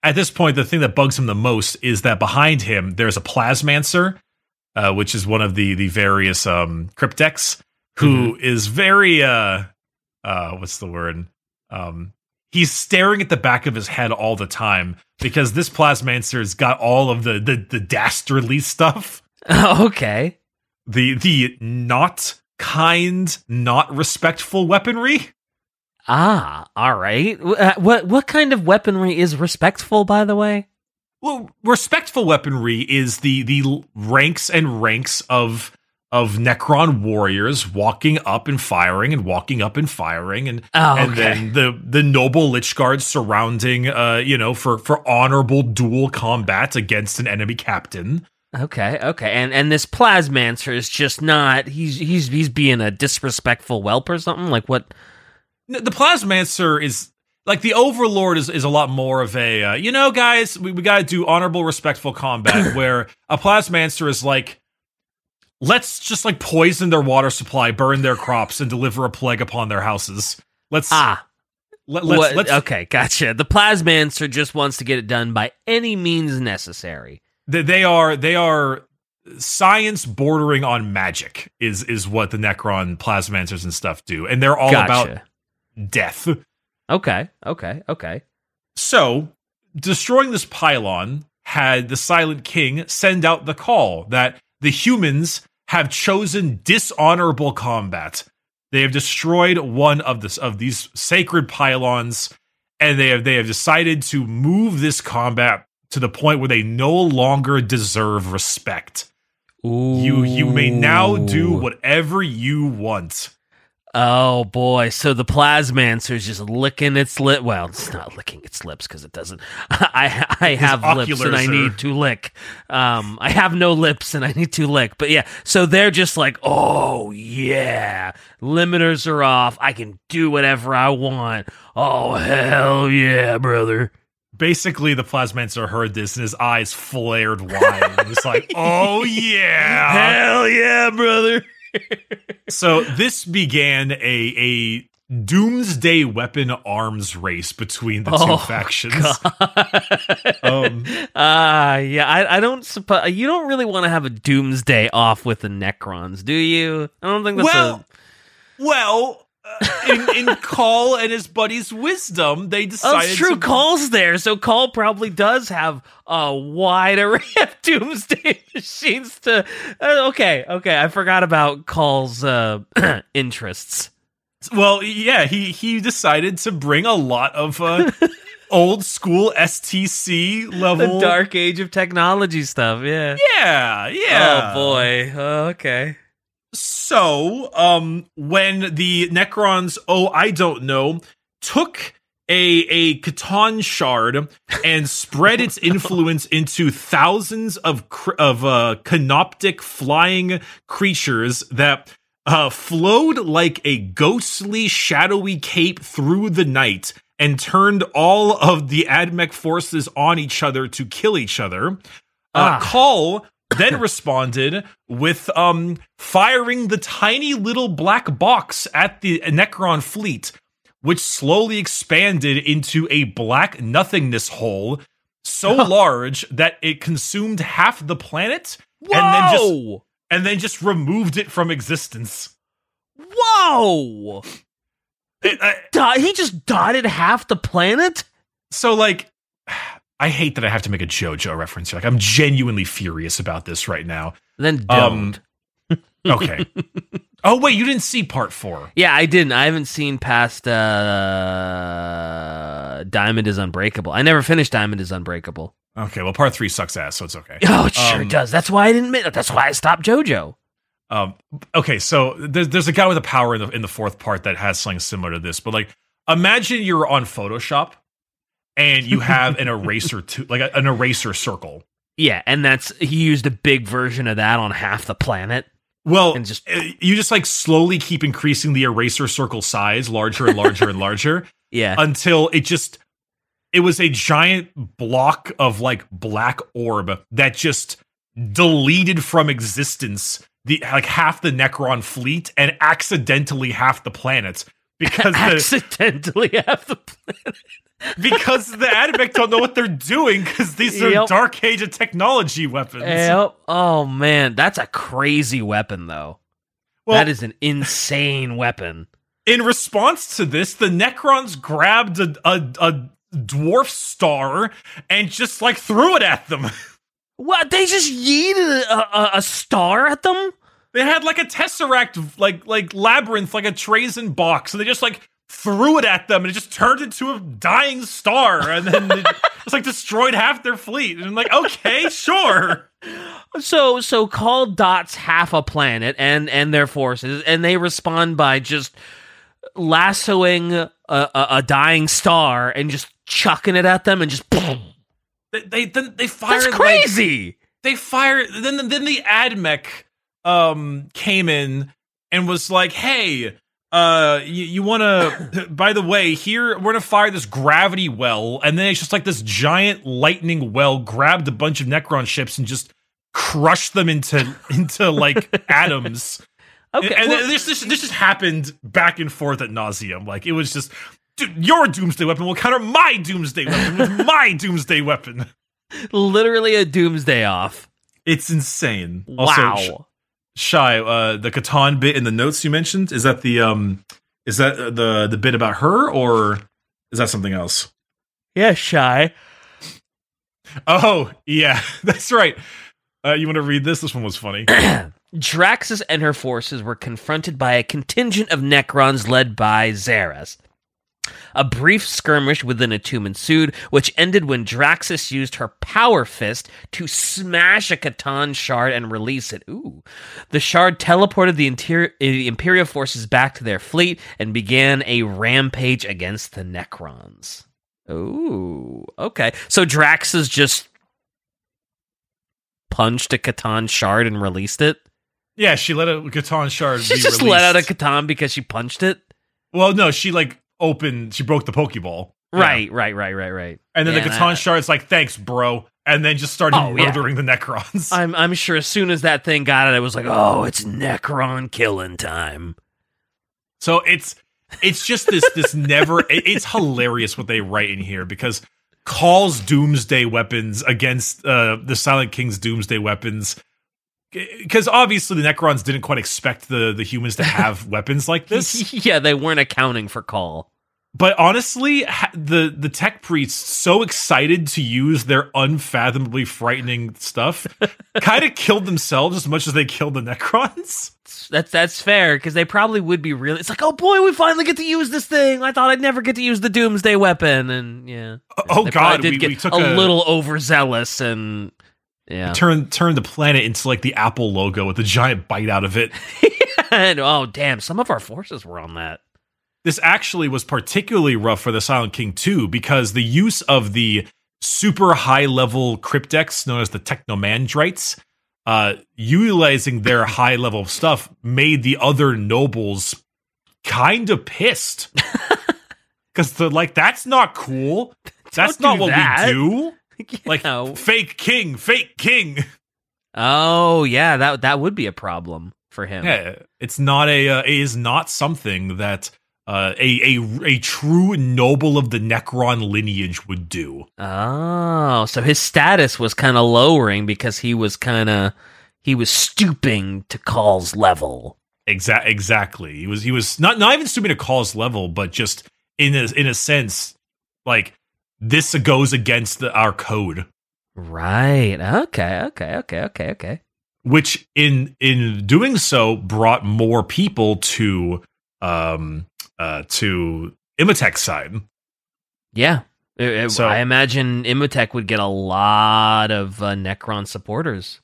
Speaker 2: at this point, the thing that bugs him the most is that behind him there's a plasmancer, uh, which is one of the the various um, crypteks, who is very uh, uh, what's the word? Um, he's staring at the back of his head all the time because this plasmancer's got all of the the, the dastardly stuff [laughs]
Speaker 1: okay.
Speaker 2: the the not kind not respectful weaponry
Speaker 1: Ah, all right. Uh, What what kind of weaponry is respectful, by the way?
Speaker 2: well respectful weaponry is the the ranks and ranks of of necron warriors walking up and firing and walking up and firing and
Speaker 1: Oh,
Speaker 2: and
Speaker 1: okay.
Speaker 2: then the the noble Lychguards surrounding uh you know for for honorable dual combat against an enemy captain
Speaker 1: Okay, okay, and and this plasmancer is just not. He's he's he's being a disrespectful whelp or something. Like what?
Speaker 2: The plasmancer is like the overlord is, is a lot more of a uh, you know guys we, we gotta do honorable respectful combat [coughs] where a plasmancer is like let's just like poison their water supply burn their crops and deliver a plague upon their houses let's
Speaker 1: Ah,
Speaker 2: let, let's,
Speaker 1: what,
Speaker 2: let's
Speaker 1: okay, gotcha. The plasmancer just wants to get it done by any means necessary.
Speaker 2: they, they are they are science bordering on magic is is what the necron plasmancers and stuff do and they're all about death
Speaker 1: Okay, okay, okay.
Speaker 2: So, destroying this pylon had the Silent King send out the call that the humans have chosen dishonorable combat. They have destroyed one of this of these sacred pylons, and they have they have decided to move this combat to the point where they no longer deserve respect. You you may now do whatever you want.
Speaker 1: Oh boy! So the plasmancer is just licking its lip. Well, it's not licking its lips because it doesn't. [laughs] I I have lips and I
Speaker 2: are-
Speaker 1: need to lick. Um, I have no lips and I need to lick. But yeah, so they're just like, oh yeah, limiters are off. I can do whatever I want. Oh hell yeah, brother!
Speaker 2: Basically, the plasmancer heard this and his eyes flared wide. and was like, [laughs] "Oh yeah!"
Speaker 1: Hell yeah, brother!
Speaker 2: So this began a a doomsday weapon arms race between the two
Speaker 1: Oh,
Speaker 2: factions.
Speaker 1: God. [laughs]
Speaker 2: Um,
Speaker 1: Ah, yeah. I, I don't suppose you don't really want to have a doomsday off with the Necrons, do you? I don't think that's
Speaker 2: well,
Speaker 1: a.
Speaker 2: well, uh, in, in Cawl and his buddy's wisdom, they
Speaker 1: Oh,
Speaker 2: decided.
Speaker 1: it's true.
Speaker 2: to-
Speaker 1: Cawl's there, so Cawl probably does have a wide array [laughs] of doomsday [laughs] machines to. Uh, okay, okay. I forgot about Cawl's uh, [clears throat] interests.
Speaker 2: Well, yeah, he he decided to bring a lot of uh, [laughs] old school STC level, The
Speaker 1: dark age of technology stuff. Yeah.
Speaker 2: Yeah, yeah.
Speaker 1: Oh boy. Oh, okay.
Speaker 2: So, um, when the Necrons, oh, I don't know, took a a C'tan shard and spread its [laughs] influence into thousands of cr- of uh, canoptek flying creatures that uh, flowed like a ghostly, shadowy cape through the night and turned all of the Admech forces on each other to kill each other. Uh,
Speaker 1: Ah.
Speaker 2: Cawl then responded with um firing the tiny little black box at the Necron fleet, which slowly expanded into a black nothingness hole so [laughs] large that it consumed half the planet
Speaker 1: Whoa!
Speaker 2: and then just and then just removed it from existence.
Speaker 1: Whoa!
Speaker 2: It- I-
Speaker 1: he just dotted half the planet.
Speaker 2: so like I hate that I have to make a JoJo reference here. Like I'm genuinely furious about this right now.
Speaker 1: Then
Speaker 2: Um,
Speaker 1: don't. [laughs]
Speaker 2: Okay. oh wait, you didn't see part four.
Speaker 1: yeah, I didn't. I haven't seen past uh, Diamond is Unbreakable. I never finished Diamond is Unbreakable.
Speaker 2: Okay, well part three sucks ass, so it's okay. [laughs]
Speaker 1: Oh, it sure
Speaker 2: Um,
Speaker 1: does. That's why I didn't. That's why I stopped JoJo.
Speaker 2: Um, okay, so there's there's a guy with a power in the in the fourth part that has something similar to this, but like imagine you're on Photoshop and you have an [laughs] eraser to like a, an eraser circle.
Speaker 1: Yeah, and that's he used a big version of that on half the planet.
Speaker 2: Well,
Speaker 1: And just-
Speaker 2: uh, you just like slowly keep increasing the eraser circle size larger and larger and larger [laughs]
Speaker 1: Yeah.
Speaker 2: until it just it was a giant block of like black orb that just deleted from existence the like half the Necron fleet and accidentally half the planet because the
Speaker 1: accidentally half the planet. [laughs]
Speaker 2: because the Admech don't know what they're doing because these are
Speaker 1: Yep.
Speaker 2: dark age of technology weapons.
Speaker 1: Yep. Oh man, that's a crazy weapon though.
Speaker 2: well,
Speaker 1: that is an insane weapon.
Speaker 2: in response to this, the Necrons grabbed a, a, a dwarf star and just like threw it at them. [laughs]
Speaker 1: What? They just yeeted a, a, a star at them?
Speaker 2: They had like a tesseract, like like labyrinth, like a Trazyn box, and they just like threw it at them, and it just turned into a dying star, and then it just [laughs] like destroyed half their fleet. And I'm like, okay, sure. [laughs]
Speaker 1: So so Cawl dots half a planet and and their forces, and they respond by just lassoing a, a, a dying star and just chucking it at them, and just boom.
Speaker 2: They they then they fired
Speaker 1: That's
Speaker 2: like-
Speaker 1: crazy.
Speaker 2: they fired then then the admech um came in and was like hey uh you, you want to by the way here we're gonna fire this gravity well. And then it's just like this giant lightning well grabbed a bunch of necron ships and just crushed them into [laughs] into like atoms. [laughs]
Speaker 1: Okay,
Speaker 2: and,
Speaker 1: well-
Speaker 2: this, this this just happened back and forth at nauseum. Like it was just "Dude, your doomsday weapon will counter my doomsday weapon with [laughs] my doomsday weapon.
Speaker 1: Literally a doomsday off.
Speaker 2: it's insane. Also,
Speaker 1: Wow.
Speaker 2: Sh- Shy, uh, the C'tan bit in the notes you mentioned is that the um, is that uh, the the bit about her or is that something else?
Speaker 1: yeah, shy.
Speaker 2: Oh yeah, [laughs] that's right. Uh, you want to read this? This one was funny. [clears throat]
Speaker 1: Draxus and her forces were confronted by a contingent of Necrons led by Zaras. A brief skirmish within a tomb ensued, which ended when Draxus used her power fist to smash a C'tan shard and release it. Ooh. The shard teleported the, interior, the Imperial forces back to their fleet and began a rampage against the Necrons. Ooh, okay. So Draxus just punched a C'tan shard and released it?
Speaker 2: yeah, she let a C'tan shard. Be released.
Speaker 1: She just let out a
Speaker 2: released.
Speaker 1: C'tan because she punched it?
Speaker 2: Well, no, she like opened. She broke the Pokeball. Yeah.
Speaker 1: Right, right, right, right, right.
Speaker 2: and then
Speaker 1: Yeah,
Speaker 2: the
Speaker 1: C'tan
Speaker 2: shard's like, "Thanks, bro," and then just started
Speaker 1: Oh, yeah.
Speaker 2: murdering the Necrons.
Speaker 1: I'm I'm sure as soon as that thing got it, it was like, oh, it's Necron killing time.
Speaker 2: So it's it's just this this [laughs] never it- it's hilarious what they write in here because Cawl's doomsday weapons against uh the Silent King's doomsday weapons because obviously the Necrons didn't quite expect the the humans to have [laughs] weapons like this.
Speaker 1: yeah, they weren't accounting for Cawl.
Speaker 2: But honestly, the the tech priests so excited to use their unfathomably frightening stuff [laughs] kind of killed themselves as much as they killed the Necrons.
Speaker 1: That's that's fair because they probably would be really. It's like, oh boy, we finally get to use this thing. I thought I'd never get to use the Doomsday weapon, and yeah.
Speaker 2: Oh
Speaker 1: They
Speaker 2: god,
Speaker 1: did
Speaker 2: we,
Speaker 1: get
Speaker 2: we took
Speaker 1: a, little overzealous, and yeah.
Speaker 2: turn turn the planet into like the Apple logo with a giant bite out of it. [laughs]
Speaker 1: and oh damn, some of our forces were on that.
Speaker 2: This actually was particularly rough for the Silent King 2 because the use of the super high level crypteks known as the Technomandrites, uh, utilizing their high level stuff made the other nobles kind of pissed. [laughs] Because they're like, that's not cool. That's
Speaker 1: Don't
Speaker 2: not what
Speaker 1: that."
Speaker 2: we do. [laughs] Like,
Speaker 1: know.
Speaker 2: fake king, fake king.
Speaker 1: Oh yeah, that that would be a problem for him.
Speaker 2: Yeah, it's not a uh, it is not something that uh, a a a true noble of the Necron lineage would do.
Speaker 1: Oh, so his status was kind of lowering because he was kind of he was stooping to Cawl's level.
Speaker 2: Exact exactly. He was he was not not even stooping to Cawl's level, but just in a in a sense, like this goes against the, our code.
Speaker 1: Right. Okay. Okay. Okay. Okay. Okay.
Speaker 2: Which in in doing so brought more people to um uh to Imotekh's side.
Speaker 1: Yeah. It- it-
Speaker 2: So-
Speaker 1: I imagine Imhotep would get a lot of uh, Necron supporters.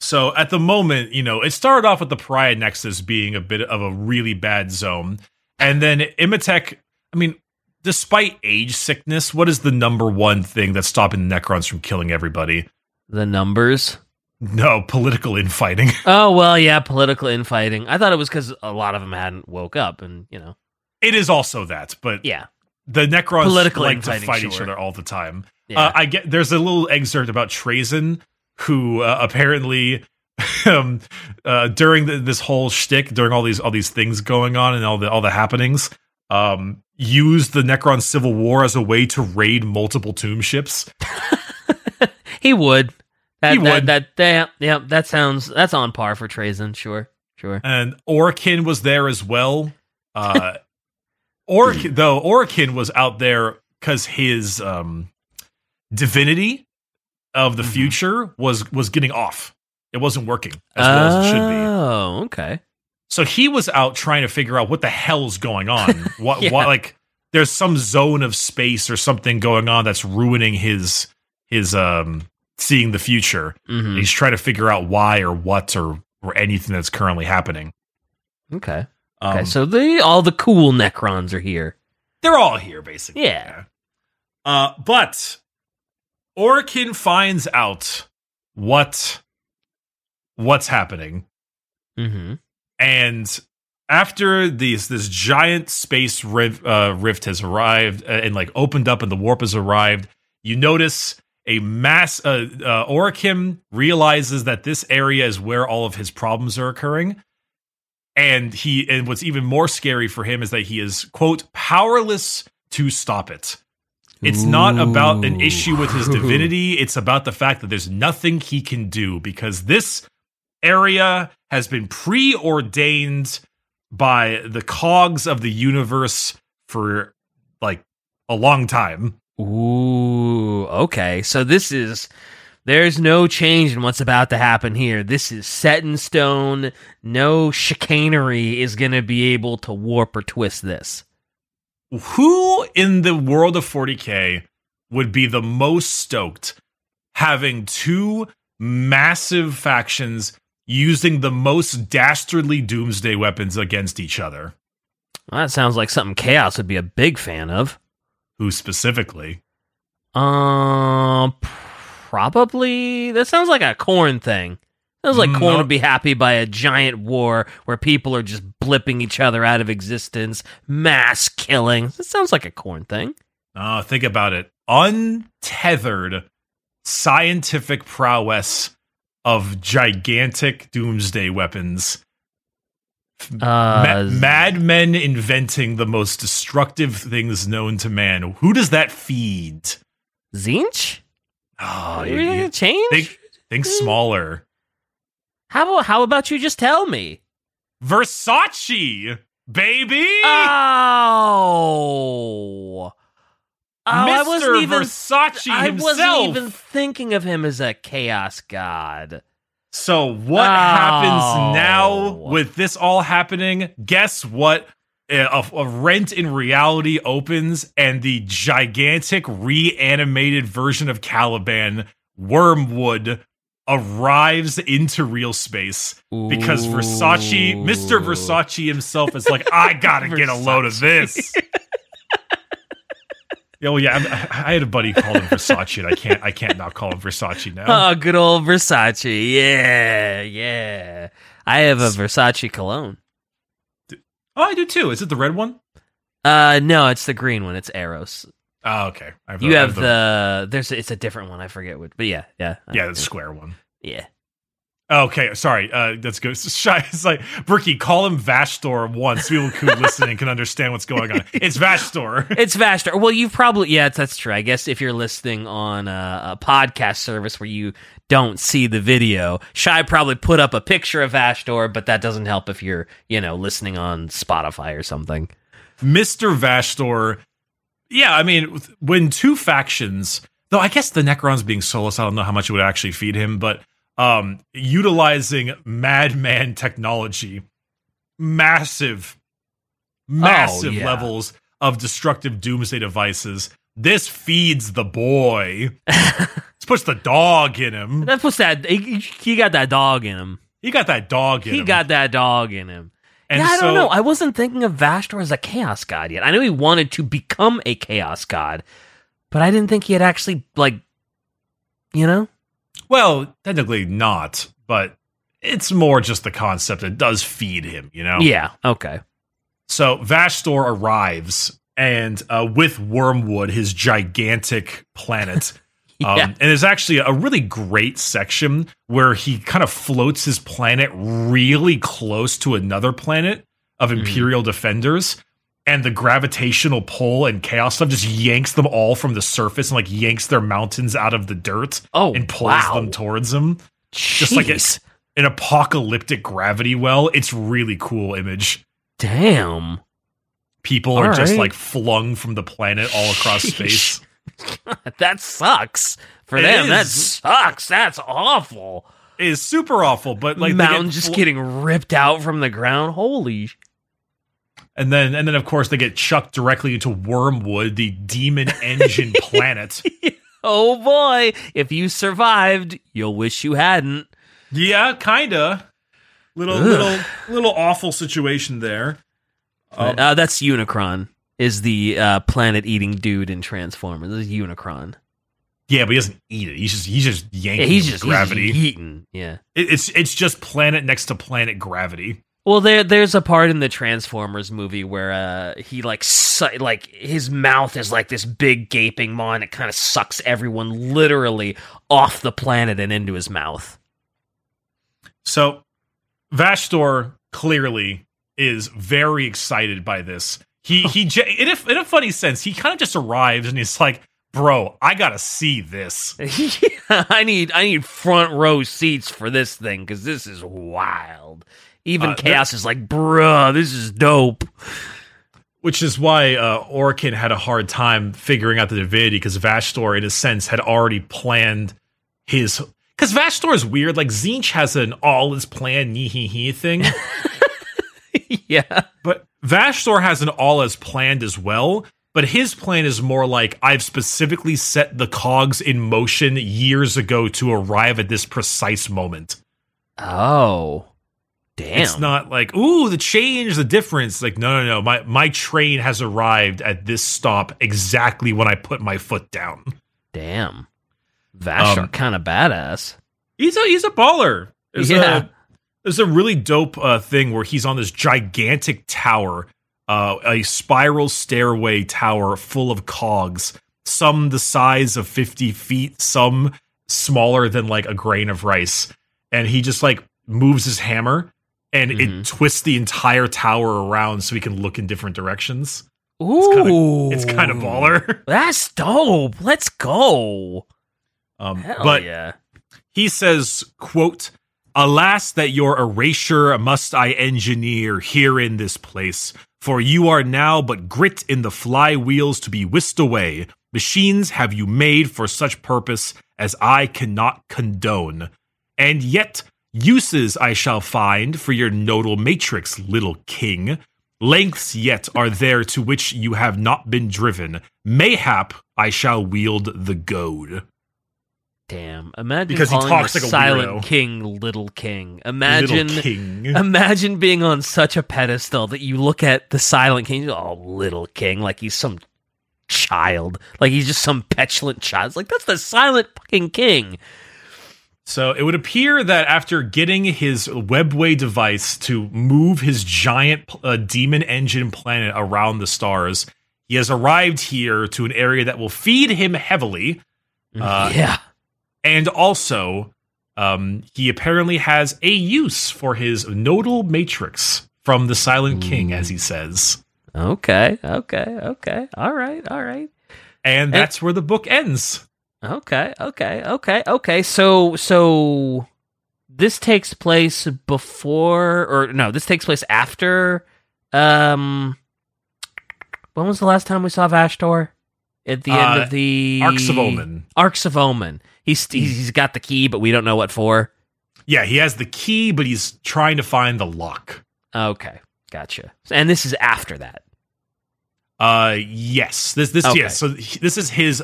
Speaker 2: So at the moment, you know, it started off with the Pariah Nexus being a bit of a really bad zone. And then Imotekh, I mean, despite age sickness, what is the number one thing that's stopping the Necrons from killing everybody?
Speaker 1: The numbers.
Speaker 2: No, political infighting. [laughs]
Speaker 1: Oh well, yeah, political infighting. I thought it was because a lot of them hadn't woke up, and you know,
Speaker 2: It is also that, but
Speaker 1: yeah,
Speaker 2: the Necrons
Speaker 1: Political
Speaker 2: like to fight each other all the time.
Speaker 1: yeah.
Speaker 2: Uh, I get there's a little excerpt about Trazyn, who uh, apparently [laughs] um, uh, during the, this whole shtick, during all these all these things going on and all the all the happenings, um, used the Necron Civil War as a way to raid multiple tomb ships. [laughs]
Speaker 1: he would. That,
Speaker 2: He
Speaker 1: that,
Speaker 2: would.
Speaker 1: That, that, yeah, that sounds that's on par for Trazyn. Sure, sure.
Speaker 2: And Orikan was there as well. Uh, [laughs] Orc though Orikan was out there because his um divinity of the
Speaker 1: Mhm.
Speaker 2: future was was getting off. It wasn't working as well as it should be.
Speaker 1: Oh, okay.
Speaker 2: So he was out trying to figure out what the hell's going on. [laughs] what,
Speaker 1: Yeah.
Speaker 2: what like there's some zone of space or something going on that's ruining his his um seeing the future.
Speaker 1: hmm
Speaker 2: He's trying to figure out why or what or or anything that's currently happening.
Speaker 1: Okay.
Speaker 2: Um,
Speaker 1: Okay. So the all the cool Necrons are here.
Speaker 2: they're all here basically.
Speaker 1: Yeah.
Speaker 2: Uh, but Orikan finds out what what's happening,
Speaker 1: Mm-hmm.
Speaker 2: and after these this giant space riv, uh, rift has arrived uh, and like opened up, and the warp has arrived, you notice a mass. Uh, uh, Orikan realizes that this area is where all of his problems are occurring. And he, and what's even more scary for him is that he is, quote, powerless to stop it. It's not about an issue with his divinity. It's about the fact that there's nothing he can do because this area has been preordained by the cogs of the universe for like a long time.
Speaker 1: Ooh, okay. So this is there's no change in what's about to happen here. This is set in stone. No chicanery is going to be able to warp or twist this.
Speaker 2: Who in the world of 40K would be the most stoked having two massive factions using the most dastardly doomsday weapons against each other?
Speaker 1: Well, that sounds like something Chaos would be a big fan of.
Speaker 2: Who specifically?
Speaker 1: Um, probably. That sounds like a Khorne thing. Sounds like Khorne
Speaker 2: No.
Speaker 1: would be happy by a giant war where people are just blipping each other out of existence, mass killing. That sounds like a Khorne thing.
Speaker 2: Oh, think about it. Untethered scientific prowess of gigantic doomsday weapons. Ma-
Speaker 1: Uh,
Speaker 2: madmen inventing the most destructive things known to man. Who does that feed?
Speaker 1: Tzeentch?
Speaker 2: Oh,
Speaker 1: you gonna
Speaker 2: you
Speaker 1: change?
Speaker 2: think, think hmm. smaller.
Speaker 1: How about how about you just tell me?
Speaker 2: Versace, baby.
Speaker 1: Oh, oh, I
Speaker 2: Mr.
Speaker 1: wasn't even.
Speaker 2: Versace
Speaker 1: I
Speaker 2: himself.
Speaker 1: wasn't even thinking of him as a chaos god.
Speaker 2: So what
Speaker 1: Oh.
Speaker 2: happens now oh. with this all happening? Guess what? Uh, a, a rent in reality opens, and the gigantic reanimated version of Caliban, Wormwood, arrives into real space because Versace, Mr. Versace himself, is like, I gotta get a load of this. [laughs] Oh yeah, I, I had a buddy called him Versace, and I can't, I can't not call him Versace now.
Speaker 1: Oh, good old Versace. Yeah, yeah. I have a Versace cologne.
Speaker 2: Oh, I do too. Is it the red one?
Speaker 1: Uh, no, it's the green one. It's Eros.
Speaker 2: Oh, okay. I
Speaker 1: You
Speaker 2: I
Speaker 1: have the there's it's a different one. I forget what, but yeah, yeah,
Speaker 2: yeah, the square one.
Speaker 1: yeah.
Speaker 2: Okay, sorry. Uh, that's good. It's shy. [laughs] It's like Bricky, call him Vashtorr once. People who listening can understand what's going on. [laughs] It's Vashtorr.
Speaker 1: It's Vastor. Well, you probably yeah, that's true. I guess if you're listening on a, a podcast service where you don't see the video, Shy probably put up a picture of Vastor, but that doesn't help if you're you know listening on Spotify or something.
Speaker 2: Mr. Vashtorr. Yeah, I mean, when two factions, though I guess the Necrons being soulless, I don't know how much it would actually feed him, but um utilizing madman technology, massive, massive
Speaker 1: yeah.
Speaker 2: levels of destructive doomsday devices. This feeds the boy. [laughs] This puts the dog in him.
Speaker 1: That puts that he, he got that dog in him.
Speaker 2: He got that dog in
Speaker 1: He
Speaker 2: him.
Speaker 1: He got that dog in him.
Speaker 2: and
Speaker 1: yeah, I
Speaker 2: so,
Speaker 1: don't know. I wasn't thinking of Vastor as a chaos god yet. I knew he wanted to become a chaos god, but I didn't think he had actually like, you know.
Speaker 2: well, technically not, but it's more just the concept. It does feed him, you know.
Speaker 1: Yeah. Okay.
Speaker 2: So Vastor arrives, and uh, with Wormwood, his gigantic planet. [laughs] Um,
Speaker 1: Yeah.
Speaker 2: and there's actually a really great section where he kind of floats his planet really close to another planet of
Speaker 1: Mhm.
Speaker 2: Imperial defenders. And the gravitational pull and chaos stuff just yanks them all from the surface and like yanks their mountains out of the dirt
Speaker 1: oh,
Speaker 2: and pulls
Speaker 1: wow.
Speaker 2: them towards them. Just like
Speaker 1: Jeez.
Speaker 2: An apocalyptic gravity well. It's really cool image.
Speaker 1: Damn.
Speaker 2: People are
Speaker 1: All
Speaker 2: just like flung from the planet all across space. [laughs] [laughs]
Speaker 1: that sucks for
Speaker 2: It
Speaker 1: them. That sucks. That's awful.
Speaker 2: It is super awful, but like
Speaker 1: Mountain
Speaker 2: get
Speaker 1: just
Speaker 2: fl-
Speaker 1: getting ripped out from the ground. Holy.
Speaker 2: and then and then of course they get chucked directly into Wormwood, the demon engine [laughs] planet.
Speaker 1: Oh boy. If you survived, you'll wish you hadn't.
Speaker 2: Yeah, kinda. Little
Speaker 1: Ugh.
Speaker 2: little little awful situation there. Um,
Speaker 1: uh, that's Unicron. Is the uh, planet-eating dude in Transformers? This is Unicron.
Speaker 2: yeah, but he doesn't eat it. He's just he's just yanking
Speaker 1: Yeah, he's just
Speaker 2: gravity.
Speaker 1: He's eating. Yeah.
Speaker 2: It- it's it's just planet next to planet gravity.
Speaker 1: Well, there there's a part in the Transformers movie where uh he like su- like his mouth is like this big gaping maw and it kind of sucks everyone literally off the planet and into his mouth.
Speaker 2: So Vashtorr clearly is very excited by this. He he in a, in a funny sense, he kind of just arrives and he's like, "Bro, I gotta see this." [laughs]
Speaker 1: I need I need front row seats for this thing because this is wild. Even
Speaker 2: Uh,
Speaker 1: Chaos is like, bruh, this is dope.
Speaker 2: Which is why uh, Orikan had a hard time figuring out the divinity because Vashtorr, in a sense, had already planned his. Because Vashtorr is weird. Like Tzeentch has an all is planned nee hee hee thing, [laughs] [laughs]
Speaker 1: yeah.
Speaker 2: but Vashtorr has an all as planned as well. But his plan is more like I've specifically set the cogs in motion years ago to arrive at this precise moment.
Speaker 1: Oh. Damn.
Speaker 2: It's not like, ooh, the change, the difference. Like, no, no, no. My my train has arrived at this stop exactly when I put my foot down.
Speaker 1: Damn. Vash
Speaker 2: Um,
Speaker 1: kind of badass.
Speaker 2: He's a he's a baller. There's
Speaker 1: Yeah.
Speaker 2: a there's a really dope uh, thing where he's on this gigantic tower, uh, a spiral stairway tower full of cogs, some the size of fifty feet, some smaller than like a grain of rice, and he just like moves his hammer. And
Speaker 1: Mhm.
Speaker 2: it twists the entire tower around so he can look in different directions.
Speaker 1: Ooh.
Speaker 2: It's kind of baller. [laughs]
Speaker 1: That's dope. Let's go.
Speaker 2: Um,
Speaker 1: Hell
Speaker 2: but
Speaker 1: yeah.
Speaker 2: he says, quote, Alas that your erasure must I engineer here in this place, for you are now but grit in the flywheels to be whisked away. Machines have you made for such purpose as I cannot condone. And yet uses I shall find for your nodal matrix, little king. Lengths yet are there to which you have not been driven. Mayhap I shall wield the goad.
Speaker 1: Damn. Imagine
Speaker 2: Because he talks
Speaker 1: the
Speaker 2: like a
Speaker 1: silent
Speaker 2: weirdo.
Speaker 1: king little king. Imagine
Speaker 2: little king.
Speaker 1: imagine being on such a pedestal that you look at the silent king, oh little king, like he's some child. Like he's just some petulant child. It's like that's the silent fucking king.
Speaker 2: So it would appear that after getting his webway device to move his giant uh, demon engine planet around the stars, he has arrived here to an area that will feed him heavily. Uh, [laughs]
Speaker 1: yeah.
Speaker 2: And also, um, he apparently has a use for his nodal matrix from the Silent King, as he says.
Speaker 1: Okay. Okay. Okay. All right. All right.
Speaker 2: And that's where the book ends.
Speaker 1: Okay, okay, okay, okay. So, so this takes place before, or no, this takes place after. Um, when was the last time we saw Vashtorr? At the end
Speaker 2: Uh,
Speaker 1: of the
Speaker 2: Arks of Omen.
Speaker 1: Arks of Omen. He's he's he's got the key, but we don't know what for.
Speaker 2: Yeah, he has the key, but he's trying to find the lock.
Speaker 1: Okay, gotcha. And this is after that.
Speaker 2: Uh, yes. This this
Speaker 1: Okay.
Speaker 2: yes. So this is his.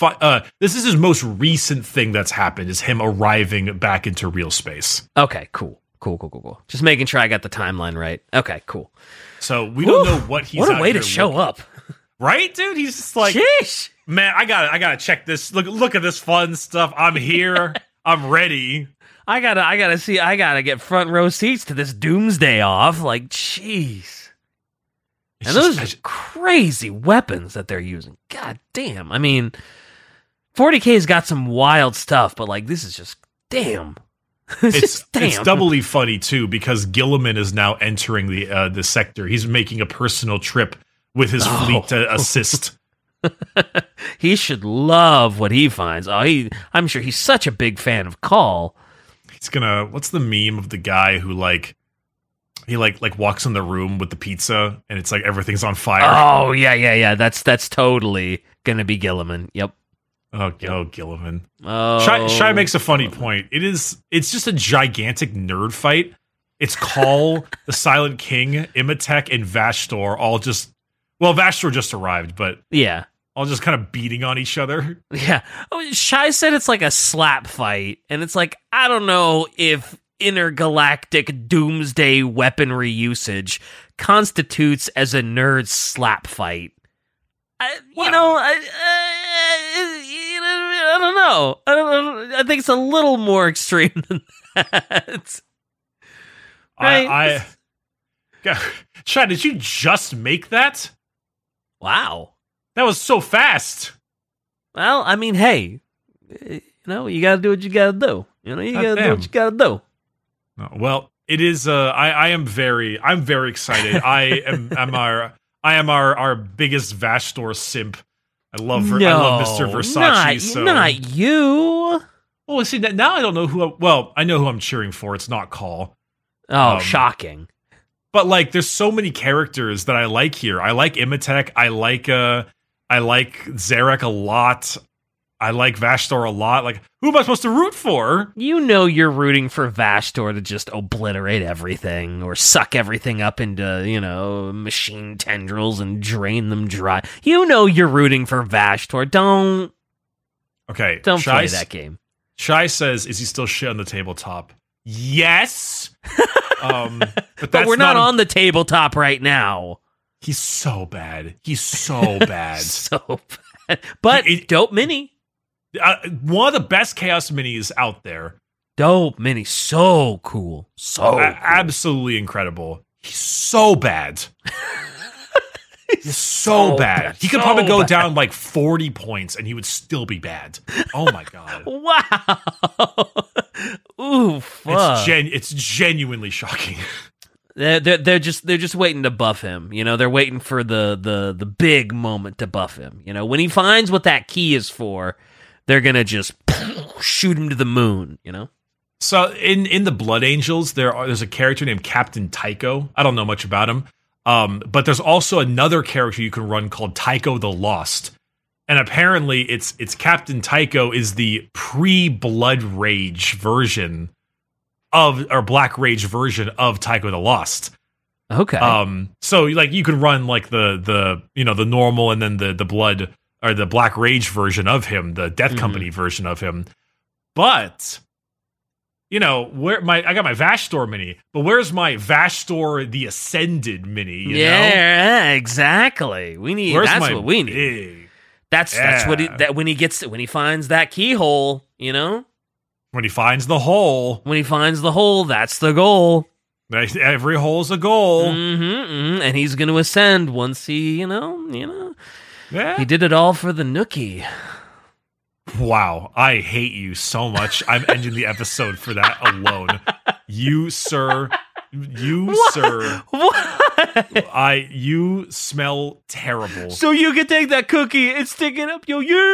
Speaker 2: Uh, this is his most recent thing that's happened. Is him arriving back into real space.
Speaker 1: Okay, cool, cool, cool, cool, cool. Just making sure I got the timeline right. Okay, cool.
Speaker 2: So we don't know what he's.
Speaker 1: what a way to show
Speaker 2: looking-
Speaker 1: up. [laughs]
Speaker 2: right, dude? He's just like,
Speaker 1: Sheesh.
Speaker 2: Man, I got, I got to check this. Look, look at this fun stuff. I'm here. [laughs] I'm ready.
Speaker 1: I gotta, I gotta see, I gotta get front row seats to this Doomsday off. Like, jeez. And those
Speaker 2: just-
Speaker 1: are crazy weapons that they're using. God damn. I mean, 40K's got some wild stuff, but like, this is just damn. [laughs]
Speaker 2: it's
Speaker 1: just damn.
Speaker 2: it's doubly funny too because Guilliman is now entering the uh, the sector. He's making a personal trip with his [laughs]
Speaker 1: Oh.
Speaker 2: fleet to assist. [laughs]
Speaker 1: he should love what he finds. Oh, he, I'm sure he's such a big fan of Cawl.
Speaker 2: He's gonna. What's the meme of the guy who like he like like walks in the room with the pizza and it's like everything's on fire.
Speaker 1: Oh yeah, yeah, yeah. That's that's totally gonna be Guilliman. Yep.
Speaker 2: Oh, oh Guilliman.
Speaker 1: Oh,
Speaker 2: Shy, Shy makes a funny point. It is it's just a gigantic nerd fight. It's Cawl, [laughs] the Silent King, Imotekh, and Vashtorr all just well, Vashtorr just arrived, but
Speaker 1: yeah,
Speaker 2: all just kind of beating on each other. [laughs]
Speaker 1: yeah. Oh, Shy said it's like a slap fight, and it's like I don't know if intergalactic doomsday weaponry usage constitutes as a nerd slap fight. I, you know, I, I, I don't know. I don't know. I think it's a little more extreme [laughs] than that. Right.
Speaker 2: I, [laughs] I. Shy, did you just make that?
Speaker 1: Wow.
Speaker 2: That was so fast.
Speaker 1: Well, I mean, hey, you know, you got to do what you got to do. You know, you got to do what you got to do.
Speaker 2: Well, it is. Uh, I, I am very, I'm very excited. I am, [laughs] I'm our, I am our, our biggest Vashtorr simp. I love, her, I love Mr. Versace.
Speaker 1: Not,
Speaker 2: so,
Speaker 1: not you.
Speaker 2: oh, see that now I don't know who. I, well, I know who I'm cheering for. It's not Cawl,
Speaker 1: Oh,
Speaker 2: Um,
Speaker 1: shocking.
Speaker 2: but like, there's so many characters that I like here. I like Imotekh. I like, uh, I like Szarekh a lot. I like Vashtorr a lot. Like, who am I supposed to root for?
Speaker 1: You know you're rooting for Vastor to just obliterate everything or suck everything up into, you know, machine tendrils and drain them dry. You know you're rooting for Vastor. Don't
Speaker 2: Okay,
Speaker 1: don't
Speaker 2: Shai
Speaker 1: play that game.
Speaker 2: Shy says, "Is he still shit on the tabletop?" Yes. [laughs] um, but
Speaker 1: But we're not,
Speaker 2: a-
Speaker 1: on the tabletop right now.
Speaker 2: He's so bad. He's so bad. [laughs]
Speaker 1: So bad. But
Speaker 2: It-
Speaker 1: dope mini.
Speaker 2: uh, one of the best chaos minis out there.
Speaker 1: Dope mini. So cool. So
Speaker 2: A-
Speaker 1: cool.
Speaker 2: absolutely incredible. He's so bad. [laughs] He's so,
Speaker 1: so
Speaker 2: bad.
Speaker 1: bad.
Speaker 2: He could
Speaker 1: So
Speaker 2: probably go
Speaker 1: bad.
Speaker 2: down like 40 points and he would still be bad. Oh my god. [laughs]
Speaker 1: Wow. Ooh, fuck.
Speaker 2: It's gen- it's genuinely shocking.
Speaker 1: They're, they're they're just they're just waiting to buff him. You know, they're waiting for the the the big moment to buff him. You know, when he finds what that key is for, they're gonna just [laughs] shoot him to the moon. You know.
Speaker 2: So in in the Blood Angels, there are, there's a character named Captain Tycho. I don't know much about him, um, but there's also another character you can run called Tycho the Lost, and apparently it's it's Captain Tycho is the pre Blood Rage version of or Black Rage version of Tycho the Lost.
Speaker 1: Okay.
Speaker 2: Um, so like you can run like the the you know the normal and then the the blood or the Black Rage version of him, the Death
Speaker 1: Mhm.
Speaker 2: Company version of him. But you know where my I got my Vashtorr mini, but where's my Vashtorr the Ascended mini? You know?
Speaker 1: yeah, exactly. We need.
Speaker 2: Where's
Speaker 1: that's what we need.
Speaker 2: big-
Speaker 1: That's that's what he, that when he gets when he finds that keyhole. You know,
Speaker 2: when he finds the hole?
Speaker 1: when he finds the hole, that's the goal.
Speaker 2: Every hole's a goal.
Speaker 1: hmm and he's going to ascend once he, you know, you know,
Speaker 2: Yeah.
Speaker 1: he did it all for the nookie.
Speaker 2: Wow, I hate you so much. I'm [laughs] ending the episode for that alone. You, sir, you, sir,
Speaker 1: What?
Speaker 2: I, you smell terrible.
Speaker 1: so you can take that cookie and stick it up your ear?